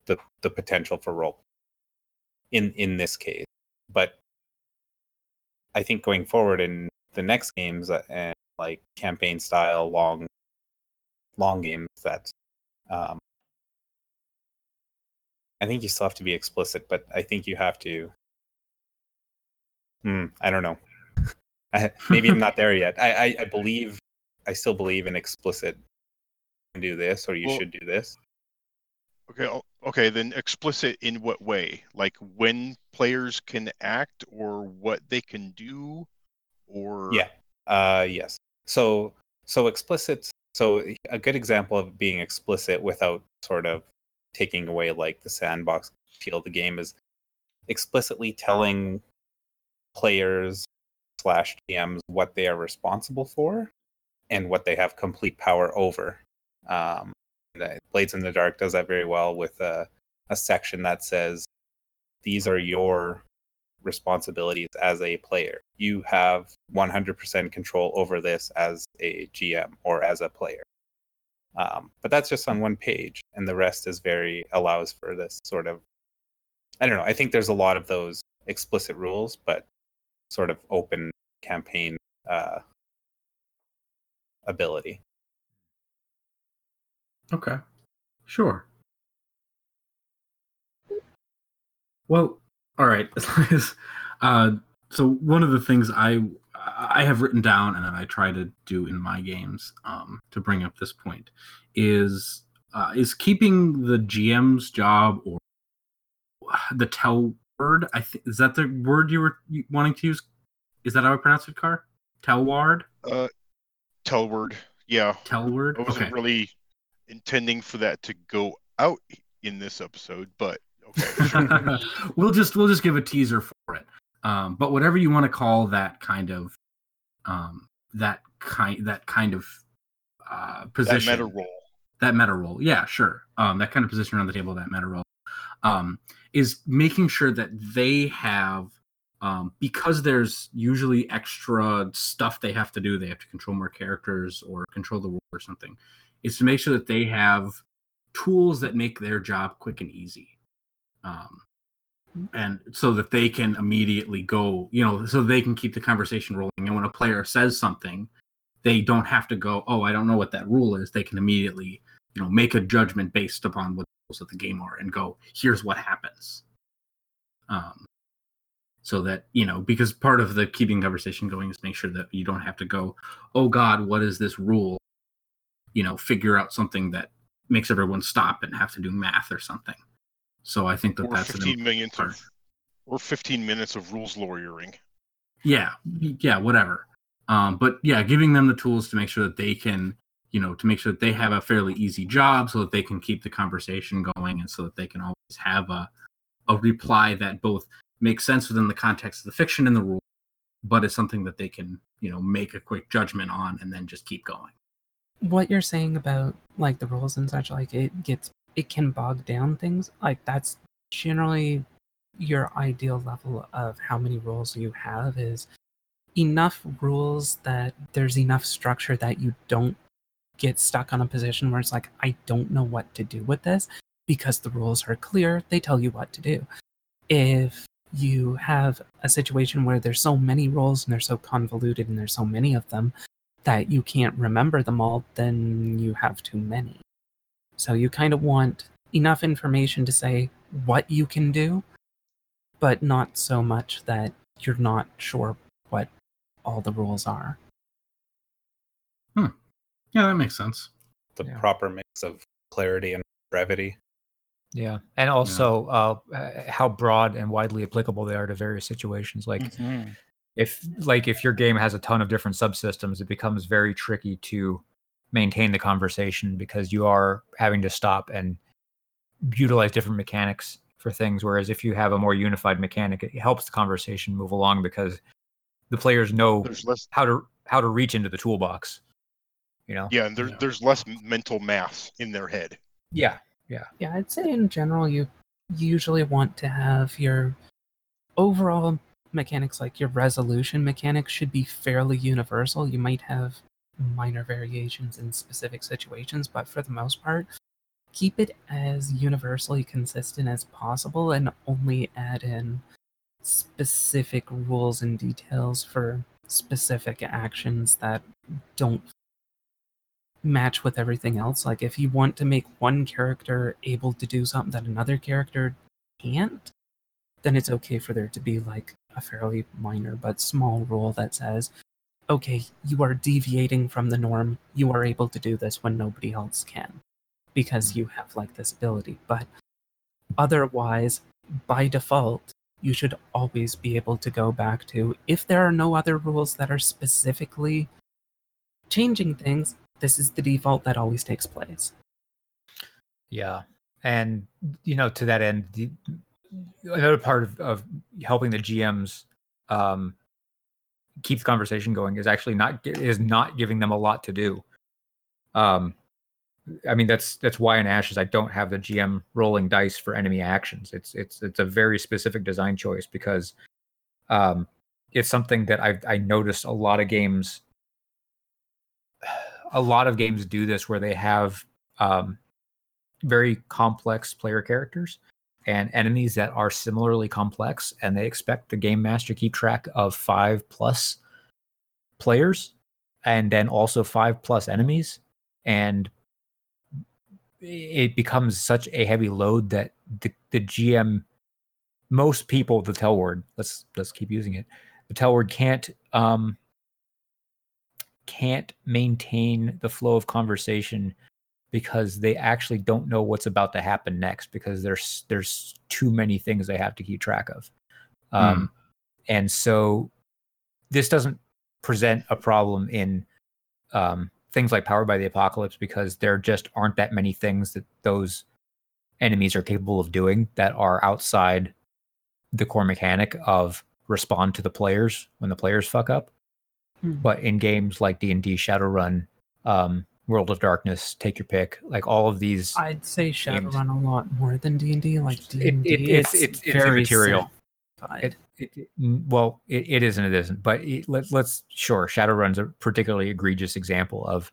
the the potential for role in in this case. But I think going forward in the next games uh, and like campaign style long long games that um, I think you still have to be explicit, but I think you have to. Hmm, I don't know. I, maybe I'm not there yet. I, I, I believe, I still believe in explicit. Do this, or you Well- should do this. Okay. Okay. Then explicit in what way? Like when players can act, or what they can do, or Yeah. Uh, yes. So, so explicit. So a good example of being explicit without sort of taking away like the sandbox feel of the game is explicitly telling players slash GMs what they are responsible for and what they have complete power over. Um, Blades in the Dark does that very well with a, a section that says these are your responsibilities as a player. You have 100% control over this as a GM or as a player. Um, but that's just on one page, and the rest is very allows for this sort of. I don't know. I think there's a lot of those explicit rules, but sort of open campaign uh, ability. Okay. Sure. Well, all right. uh, so one of the things I I have written down and that I try to do in my games um, to bring up this point is uh, is keeping the GM's job or the tell word. I think is that the word you were wanting to use. Is that how I pronounce it, Car? Tellward? uh, Telword. Yeah. Tell word? I wasn't Okay. really intending for that to go out in this episode, but okay. Sure. we'll just we'll just give a teaser for it. Um, but whatever you want to call that kind of um, that kind that kind of uh, that meta role. that meta role, yeah, sure. Um, that kind of position around the table, that meta role, um, is making sure that they have um, because there's usually extra stuff they have to do. They have to control more characters or control the world or something. Is to make sure that they have tools that make their job quick and easy. Um, and so that they can immediately go, you know, so they can keep the conversation rolling. And when a player says something, they don't have to go, oh, I don't know what that rule is. They can immediately, you know, make a judgment based upon what the rules of the game are and go, here's what happens. Um, so that you know, because part of the keeping conversation going is make sure that you don't have to go, oh God, what is this rule? You know, figure out something that makes everyone stop and have to do math or something. So I think that Or that's an 15 million part. of, or 15 minutes of rules lawyering. yeah yeah whatever um but yeah giving them the tools to make sure that they can you know to make sure that they have a fairly easy job so that they can keep the conversation going and so that they can always have a a reply that both makes sense within the context of the fiction and the rule but is something that they can you know make a quick judgment on and then just keep going what you're saying about like the rules and such like it gets it can bog down things like that's generally your ideal level of how many rules you have is enough rules that there's enough structure that you don't get stuck on a position where it's like i don't know what to do with this because the rules are clear, they tell you what to do. If you have a situation where there's so many rules and they're so convoluted and there's so many of them that you can't remember them all, then you have too many. So you kind of want enough information to say what you can do, but not so much that you're not sure what all the rules are. Yeah, that makes sense. The Yeah. proper mix of clarity and brevity. Yeah, and also uh, uh, how broad and widely applicable they are to various situations. Like Mhm. if like if your game has a ton of different subsystems, it becomes very tricky to maintain the conversation because you are having to stop and utilize different mechanics for things. Whereas if you have a more unified mechanic, it helps the conversation move along because the players know less, how to how to reach into the toolbox. You know? yeah, and there, Yeah. there's less mental math in their head. Yeah, yeah. Yeah, I'd say in general, you usually want to have your overall mechanics, like your resolution mechanics, should be fairly universal. You might have minor variations in specific situations, but for the most part, keep it as universally consistent as possible and only add in specific rules and details for specific actions that don't match with everything else. Like if you want to make one character able to do something that another character can't, then it's okay for there to be like a fairly minor but small rule that says, okay, you are deviating from the norm. You are able to do this when nobody else can because you have like this ability. But otherwise, by default, you should always be able to go back to if there are no other rules that are specifically changing things, this is the default that always takes place. Yeah, and you know, to that end, the, another part of, of helping the GMs um, keep the conversation going is actually not is not giving them a lot to do. Um, I mean, that's that's why in Ashes I don't have the GM rolling dice for enemy actions. It's it's it's a very specific design choice because um, it's something that I I noticed a lot of games. A lot of games do this where they have um, very complex player characters and enemies that are similarly complex and they expect the game master to keep track of five plus players and then also five plus enemies and it becomes such a heavy load that the, the gm most people the tell word let's let's keep using it the tell word can't um can't maintain the flow of conversation because they actually don't know what's about to happen next because there's there's too many things they have to keep track of. Um, and so this doesn't present a problem in um, things like powered by the apocalypse because there just aren't that many things that those enemies are capable of doing that are outside the core mechanic of respond to the players when the players fuck up. Hmm. but in games like d&d shadowrun um, world of darkness take your pick like all of these I'd say Games. Shadowrun a lot more than D and D. Like D and D, it's- it's- it's immaterial. it, it, it- well, it, it is and it isn't. But it, let, let's sure Shadowrun's a particularly egregious example of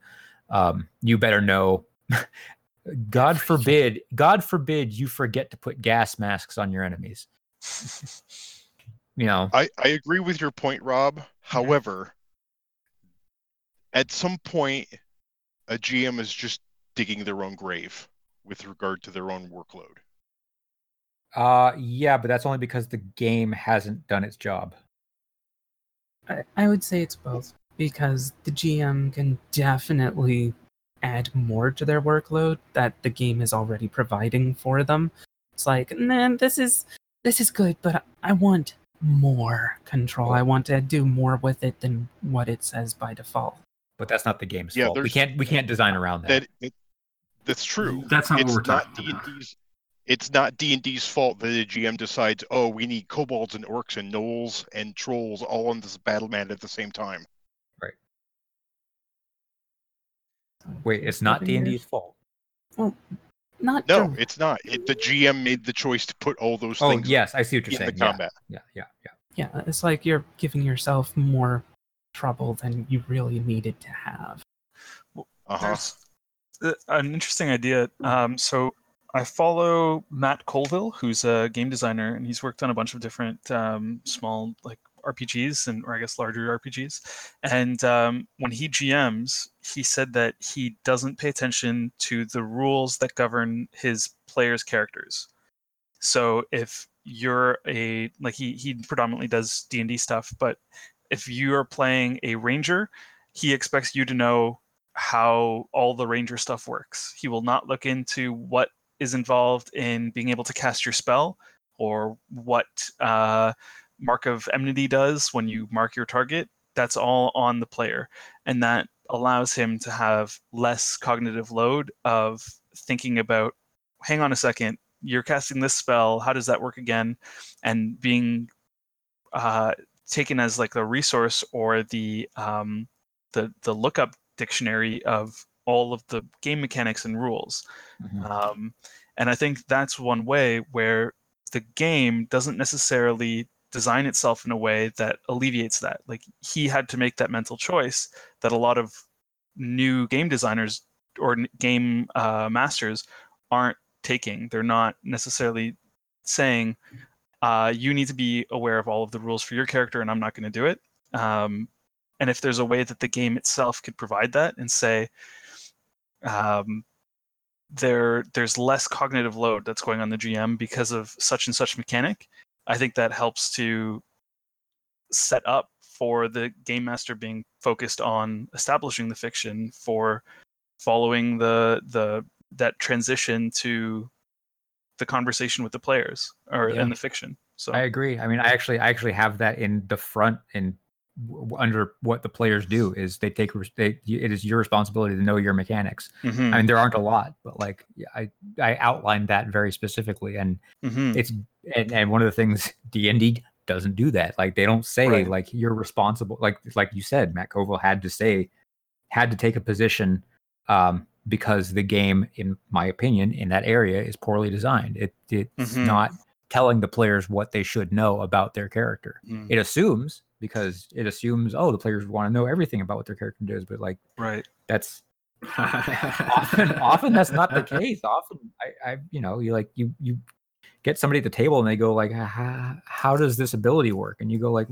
um, you better know. God forbid, God forbid you forget to put gas masks on your enemies. You know, I, I agree with your point, Rob. However, at some point, a GM is just digging their own grave with regard to their own workload. uh, yeah, but that's only because the game hasn't done its job. I, I would say it's both because the GM can definitely add more to their workload that the game is already providing for them. It's like, man, this is this is good, but I want more control. I want to do more with it than what it says by default. But that's not the game's Yeah, fault. We can't we can't design around that. That it, that's true. That's not it's what we're not talking about. D&D's it's not D&D's fault that the GM decides, "Oh, we need kobolds and orcs and gnolls and trolls all on this battle mat at the same time." Right. Wait, it's not D and D's fault. Not No, dir- it's not. It, the GM made the choice to put all those Oh things yes, I see what you're saying. the Yeah, combat. yeah, yeah, yeah. yeah, it's like you're giving yourself more trouble than you really needed to have. Uh-huh. There's uh, an interesting idea. Um, so I follow Matt Colville, who's a game designer, and he's worked on a bunch of different um, small like RPGs and or I guess larger RPGs. And um, when he GMs, he said that he doesn't pay attention to the rules that govern his players' characters. So if you're a like he he predominantly does D and D stuff, but if you are playing a ranger, he expects you to know how all the ranger stuff works. He will not look into what is involved in being able to cast your spell or what uh, mark of enmity does when you mark your target. That's all on the player, and that allows him to have less cognitive load of thinking about. Hang on a second, you're casting this spell. How does that work again? And being uh, taken as like the resource or the um, the the lookup dictionary of all of the game mechanics and rules. Mhm. Um, and I think that's one way where the game doesn't necessarily design itself in a way that alleviates that. Like he had to make that mental choice that a lot of new game designers or game uh, masters aren't taking. They're not necessarily saying, uh, "You need to be aware of all of the rules for your character," and I'm not going to do it. Um, and if there's a way that the game itself could provide that and say, um, there there's less cognitive load that's going on the GM because of such and such mechanic. I think that helps to set up for the game master being focused on establishing the fiction for following the the that transition to the conversation with the players or Yeah. in the fiction. So I agree. I mean, I actually, I actually have that in the front in under what the players do is they take they, it is your responsibility to know your mechanics. Mhm, I mean, there aren't a lot, but like I I outlined that very specifically, and mhm. it's and, and one of the things D and D doesn't do that. Like they don't say Right. like you're responsible. Like like you said, Matt Colville had to say had to take a position um, because the game, in my opinion, in that area is poorly designed. It it's Mhm. not telling the players what they should know about their character. Mm, It assumes because it assumes oh the players want to know everything about what their character does, but like right. that's often often that's not the case often I, I you know you like you you get somebody at the table and they go like how, how does this ability work and you go like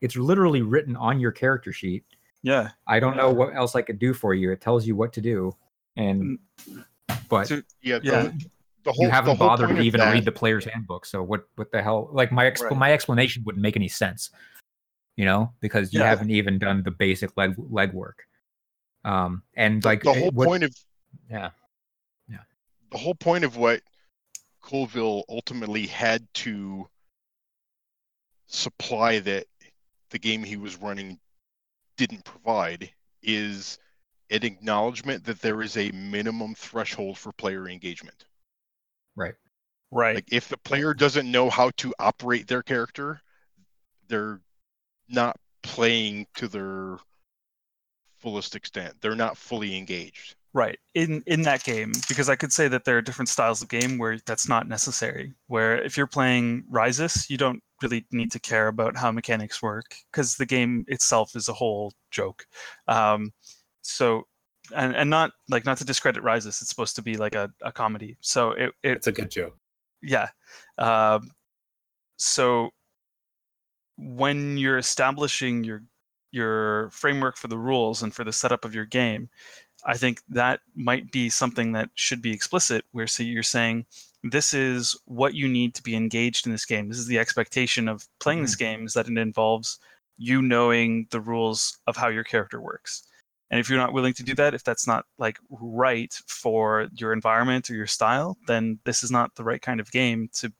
it's literally written on your character sheet Yeah. i don't know what else i could do for you it tells you what to do and but So- Yeah, Yeah. The, the whole you haven't the whole bothered to even that- read the player's handbook so what what the hell like my exp- Right. my explanation wouldn't make any sense you know because you Yeah. haven't even done the basic leg legwork um and like the eh, whole what- point of yeah yeah the whole point of what Colville ultimately had to supply that the game he was running didn't provide is an acknowledgement that there is a minimum threshold for player engagement. right Right. Like if the player doesn't know how to operate their character, they're not playing to their fullest extent. They're not fully engaged. Right. In in that game, because I could say that there are different styles of game where that's not necessary. Where if you're playing Risus, you don't really need to care about how mechanics work because the game itself is a whole joke. Um, so and, and not like not to discredit Risus, it's supposed to be like a, a comedy. So it, it It's a good joke. yeah. Um, so when you're establishing your your framework for the rules and for the setup of your game, I think that might be something that should be explicit. Where so you're saying this is what you need to be engaged in this game. This is the expectation of playing this mm-hmm. game is that it involves you knowing the rules of how your character works. And if you're not willing to do that, if that's not like right for your environment or your style, then this is not the right kind of game to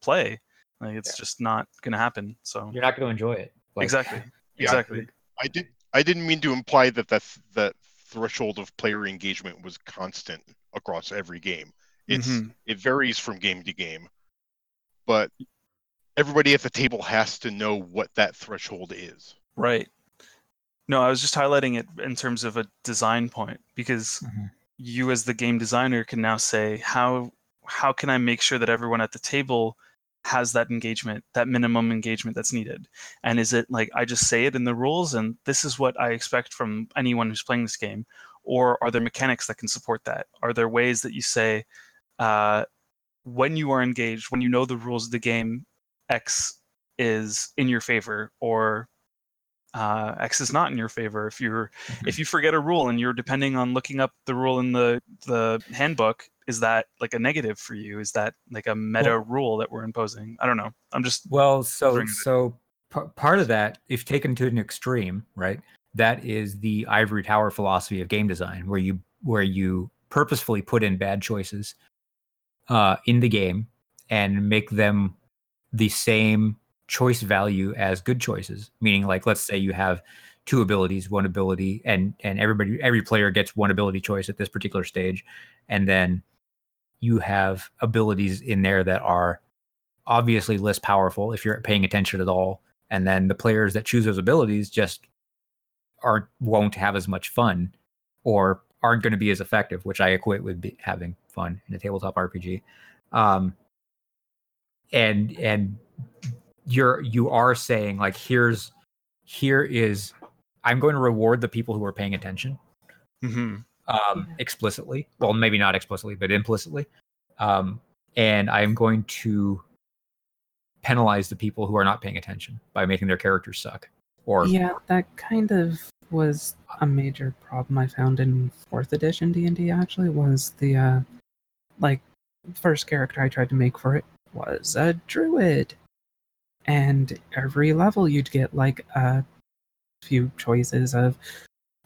play. Like it's just not going to happen. So you're not going to enjoy it Like, exactly, Yeah. exactly. I did. I didn't mean to imply that that that threshold of player engagement was constant across every game. It's Mhm. it varies from game to game, but everybody at the table has to know what that threshold is. Right. No, I was just highlighting it in terms of a design point because Mhm. you as the game designer can now say how how can I make sure that everyone at the table has that engagement, that minimum engagement that's needed? And is it like I just say it in the rules and this is what I expect from anyone who's playing this game? Or are there mechanics that can support that? Are there ways that you say, uh, when you are engaged, when you know the rules of the game, X is in your favor or uh, X is not in your favor. If you're Mhm. if you forget a rule and you're depending on looking up the rule in the the handbook, is that like a negative for you? Is that like a meta Well- rule that we're imposing? I don't know. I'm just Well, so so p- part of that, if taken to an extreme, right, that is the ivory tower philosophy of game design, where you where you purposefully put in bad choices uh, in the game and make them the same choice value as good choices. Meaning, like, let's say you have two abilities, one ability, and and everybody every player gets one ability choice at this particular stage, and then you have abilities in there that are obviously less powerful if you're paying attention at all and then the players that choose those abilities just aren't won't have as much fun or aren't going to be as effective which i equate with be, having fun in a tabletop rpg um and and you're you are saying like here's here is i'm going to reward the people who are paying attention Mhm. um, explicitly. Well, maybe not explicitly, but implicitly. Um, and I'm going to penalize the people who are not paying attention by making their characters suck. Or yeah, that kind of was a major problem I found in fourth edition D and D. Actually, was the uh, like first character I tried to make for it was a druid, and every level you'd get like a few choices of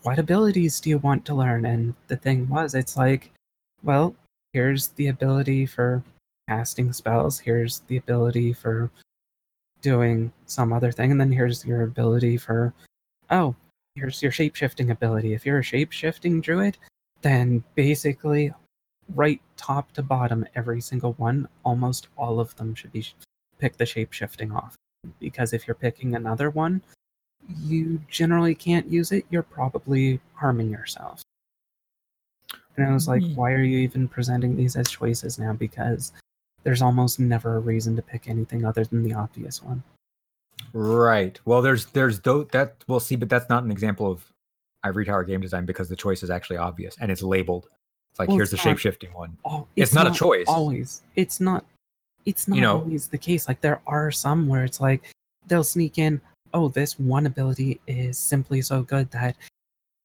what abilities do you want to learn, and the thing was, it's like, well, here's the ability for casting spells. Here's the ability for doing some other thing, and then here's your ability for oh, here's your shape shifting ability. If you're a shape shifting druid, then basically right top to bottom, every single one, almost all of them should be pick the shape shifting off. Because if you're picking another one, you generally can't use it, you're probably harming yourself. And I was like, Mm. why are you even presenting these as choices now? Because there's almost never a reason to pick anything other than the obvious one. Right. Well, there's there's though that we'll see, but that's not an example of Ivory Tower game design because the choice is actually obvious and it's labeled. It's like Well, here's the it's not- shape shifting one. Oh, It's not a choice. Always, it's not. It's not You know- always the case. Like there are some where it's like they'll sneak in. Oh, this one ability is simply so good that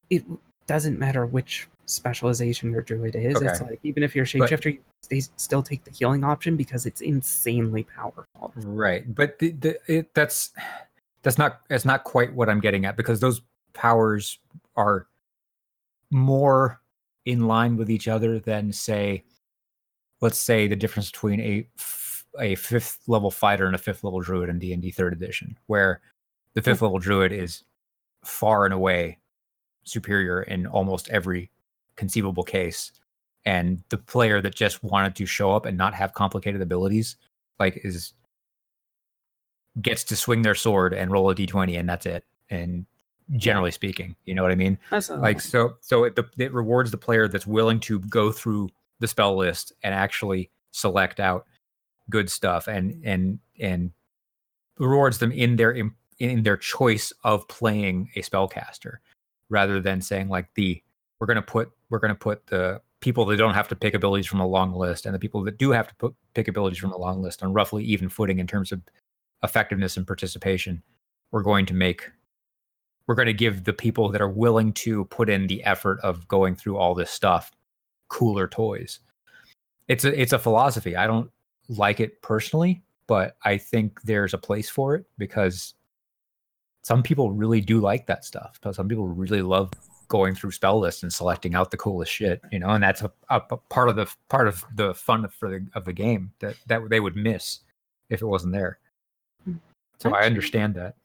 it doesn't matter which specialization your druid is. It's like even if you're But- shapeshifter, they still take the healing option because it's insanely powerful. Right, but the, the, it, that's that's not that's not quite what I'm getting at because those powers are more in line with each other than say, let's say the difference between a a fifth level fighter and a fifth level druid in D and D third edition, where the fifth hmm. level druid is far and away superior in almost every conceivable case, and the player that just wanted to show up and not have complicated abilities like is gets to swing their sword and roll a d20 and that's it. And generally speaking you know what i mean? That's a, like so so it, it rewards the player that's willing to go through the spell list and actually select out good stuff and and and rewards them in their in their choice of playing a spellcaster rather than saying like the we're going to put we're going to put the people that don't have to pick abilities from a long list and the people that do have to put, pick abilities from a long list on roughly even footing in terms of effectiveness and participation we're going to make we're going to give the people that are willing to put in the effort of going through all this stuff cooler toys. It's a it's a philosophy. I don't like it personally but i think there's a place for it because some people really do like that stuff. But some people really love going through spell lists and selecting out the coolest shit you know and that's a, a, a part of the part of the fun for the of the game that that they would miss if it wasn't there. So i understand that.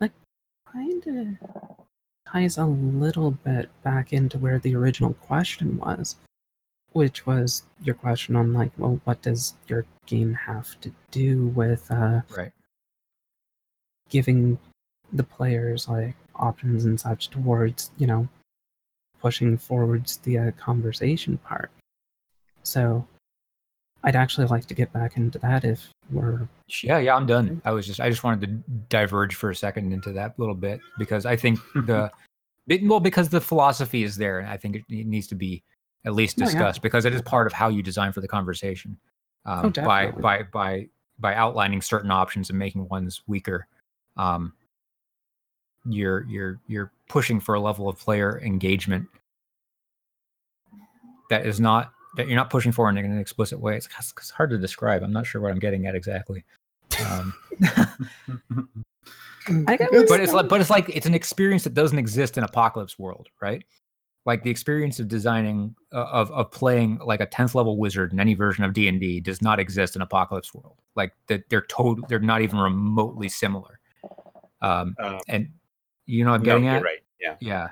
Like, kind of ties a little bit back into where the original question was, which was your question on like, well, what does your game have to do with uh, right. giving the players like options and such towards you know pushing forwards the uh, conversation part. So, I'd actually like to get back into that if we're Yeah, yeah, I'm done. I was just I just wanted to diverge for a second into that little bit because I think the well because the philosophy is there and I think it, it needs to be at least Oh, yeah. discussed because it is part of how you design for the conversation. Um, Oh, by by by by outlining certain options and making ones weaker, um, you're you're you're pushing for a level of player engagement that is not that you're not pushing for in an explicit way. It's, it's hard to describe. I'm not sure what I'm getting at exactly. Um, I get but it's like but it's like it's an experience that doesn't exist in apocalypse world right like the experience of designing uh, of of playing like a 10th level wizard in any version of d&d does not exist in apocalypse world like that they're total they're not even remotely similar um Uh, and you know what i'm no, getting you're at right. Yeah. yeah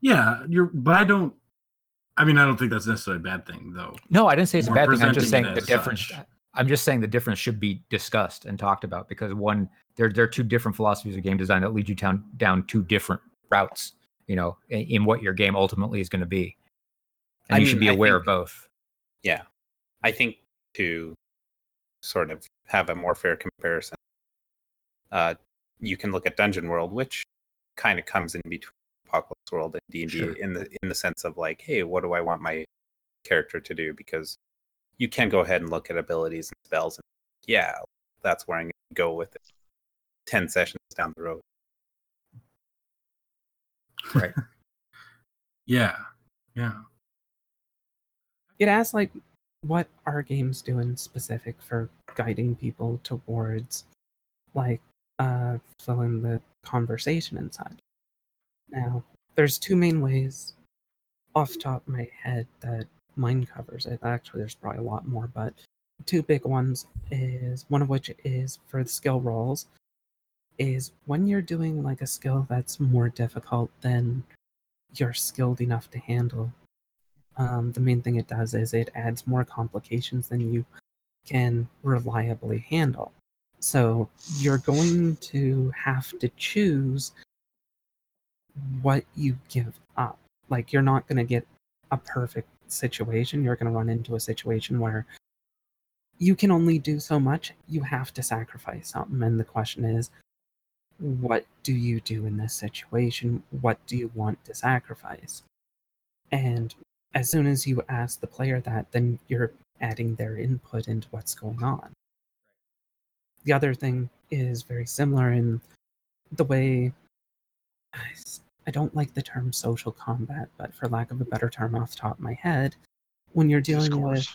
yeah, you're. But I don't. I mean, I don't think that's necessarily a bad thing, though. no i didn't say it's a bad thing i'm just saying the difference such. i'm just saying the difference should be discussed and talked about because one there there are two different philosophies of game design that lead you down down two different routes you know in, in what your game ultimately is going to be and I you should be I aware of both Yeah. I think to sort of have a more fair comparison, uh, you can look at Dungeon World, which kind of comes in between Apocalypse World and D and D in the in the sense of like, hey, what do I want my character to do? Because you can go ahead and look at abilities and spells, and yeah, that's where I'm going to go with it. Ten sessions down the road. Right? yeah, yeah. it asks like what are games doing specific for guiding people towards like uh filling the conversation inside now there's two main ways off top of my head that mine covers it actually there's probably a lot more but two big ones is one of which is for the skill rolls is when you're doing like a skill that's more difficult than you're skilled enough to handle um, the main thing it does is it adds more complications than you can reliably handle. So you're going to have to choose what you give up. Like you're not going to get a perfect situation. You're going to run into a situation where you can only do so much. You have to sacrifice something. And the question is, what do you do in this situation? What do you want to sacrifice? And as soon as you ask the player that, then you're adding their input into what's going on. The other thing is very similar in the way I don't like the term social combat, but for lack of a better term off the top of my head, when you're dealing with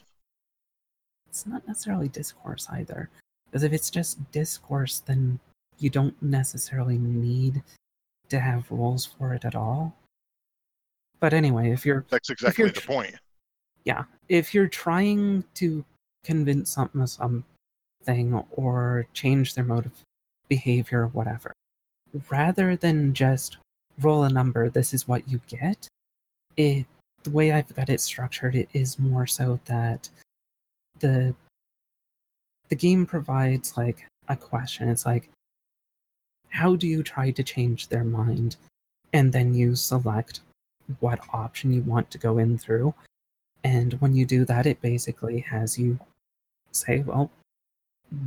it's not necessarily discourse either. Because if it's just discourse, then you don't necessarily need to have rules for it at all. But anyway, if you're That's exactly you're the point. Yeah. if you're trying to convince something of something or change their mode of behavior, whatever, rather than just roll a number, this is what you get. It the way I've got it structured, it is more so that the the game provides like a question. It's like, how do you try to change their mind? And then you select what option you want to go in through. And when you do that, it basically has you say, well,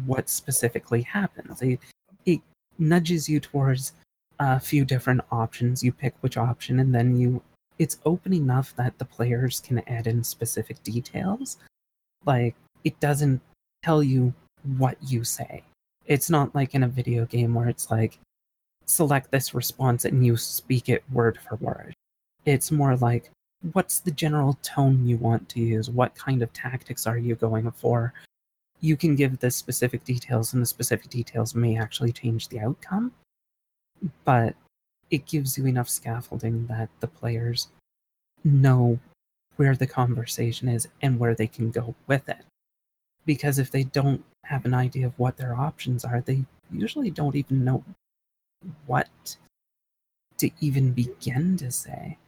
what specifically happens? It, it nudges you towards a few different options. You pick which option, and then you. It's open enough that the players can add in specific details. Like, it doesn't tell you what you say. It's not like in a video game where it's like, select this response and you speak it word for word. It's more like, what's the general tone you want to use? What kind of tactics are you going for? You can give the specific details, and the specific details may actually change the outcome, but it gives you enough scaffolding that the players know where the conversation is and where they can go with it. Because if they don't have an idea of what their options are, they usually don't even know what to even begin to say.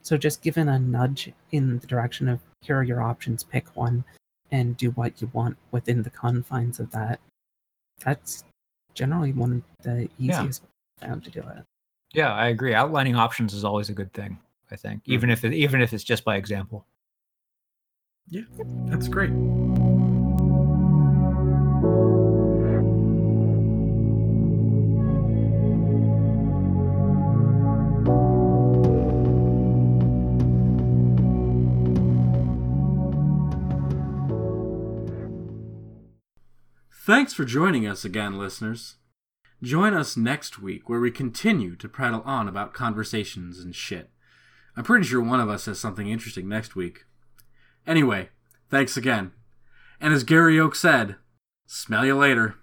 So just given a nudge in the direction of here are your options, pick one and do what you want within the confines of that. That's generally one of the easiest ways I to do it. Yeah, I agree. Outlining options is always a good thing. I think, hmm. even if it, even if it's just by example. Yeah, that's great. Thanks for joining us again, listeners. Join us next week where we continue to prattle on about conversations and shit. I'm pretty sure one of us has something interesting next week. Anyway, thanks again. And as Gary Oak said, smell you later.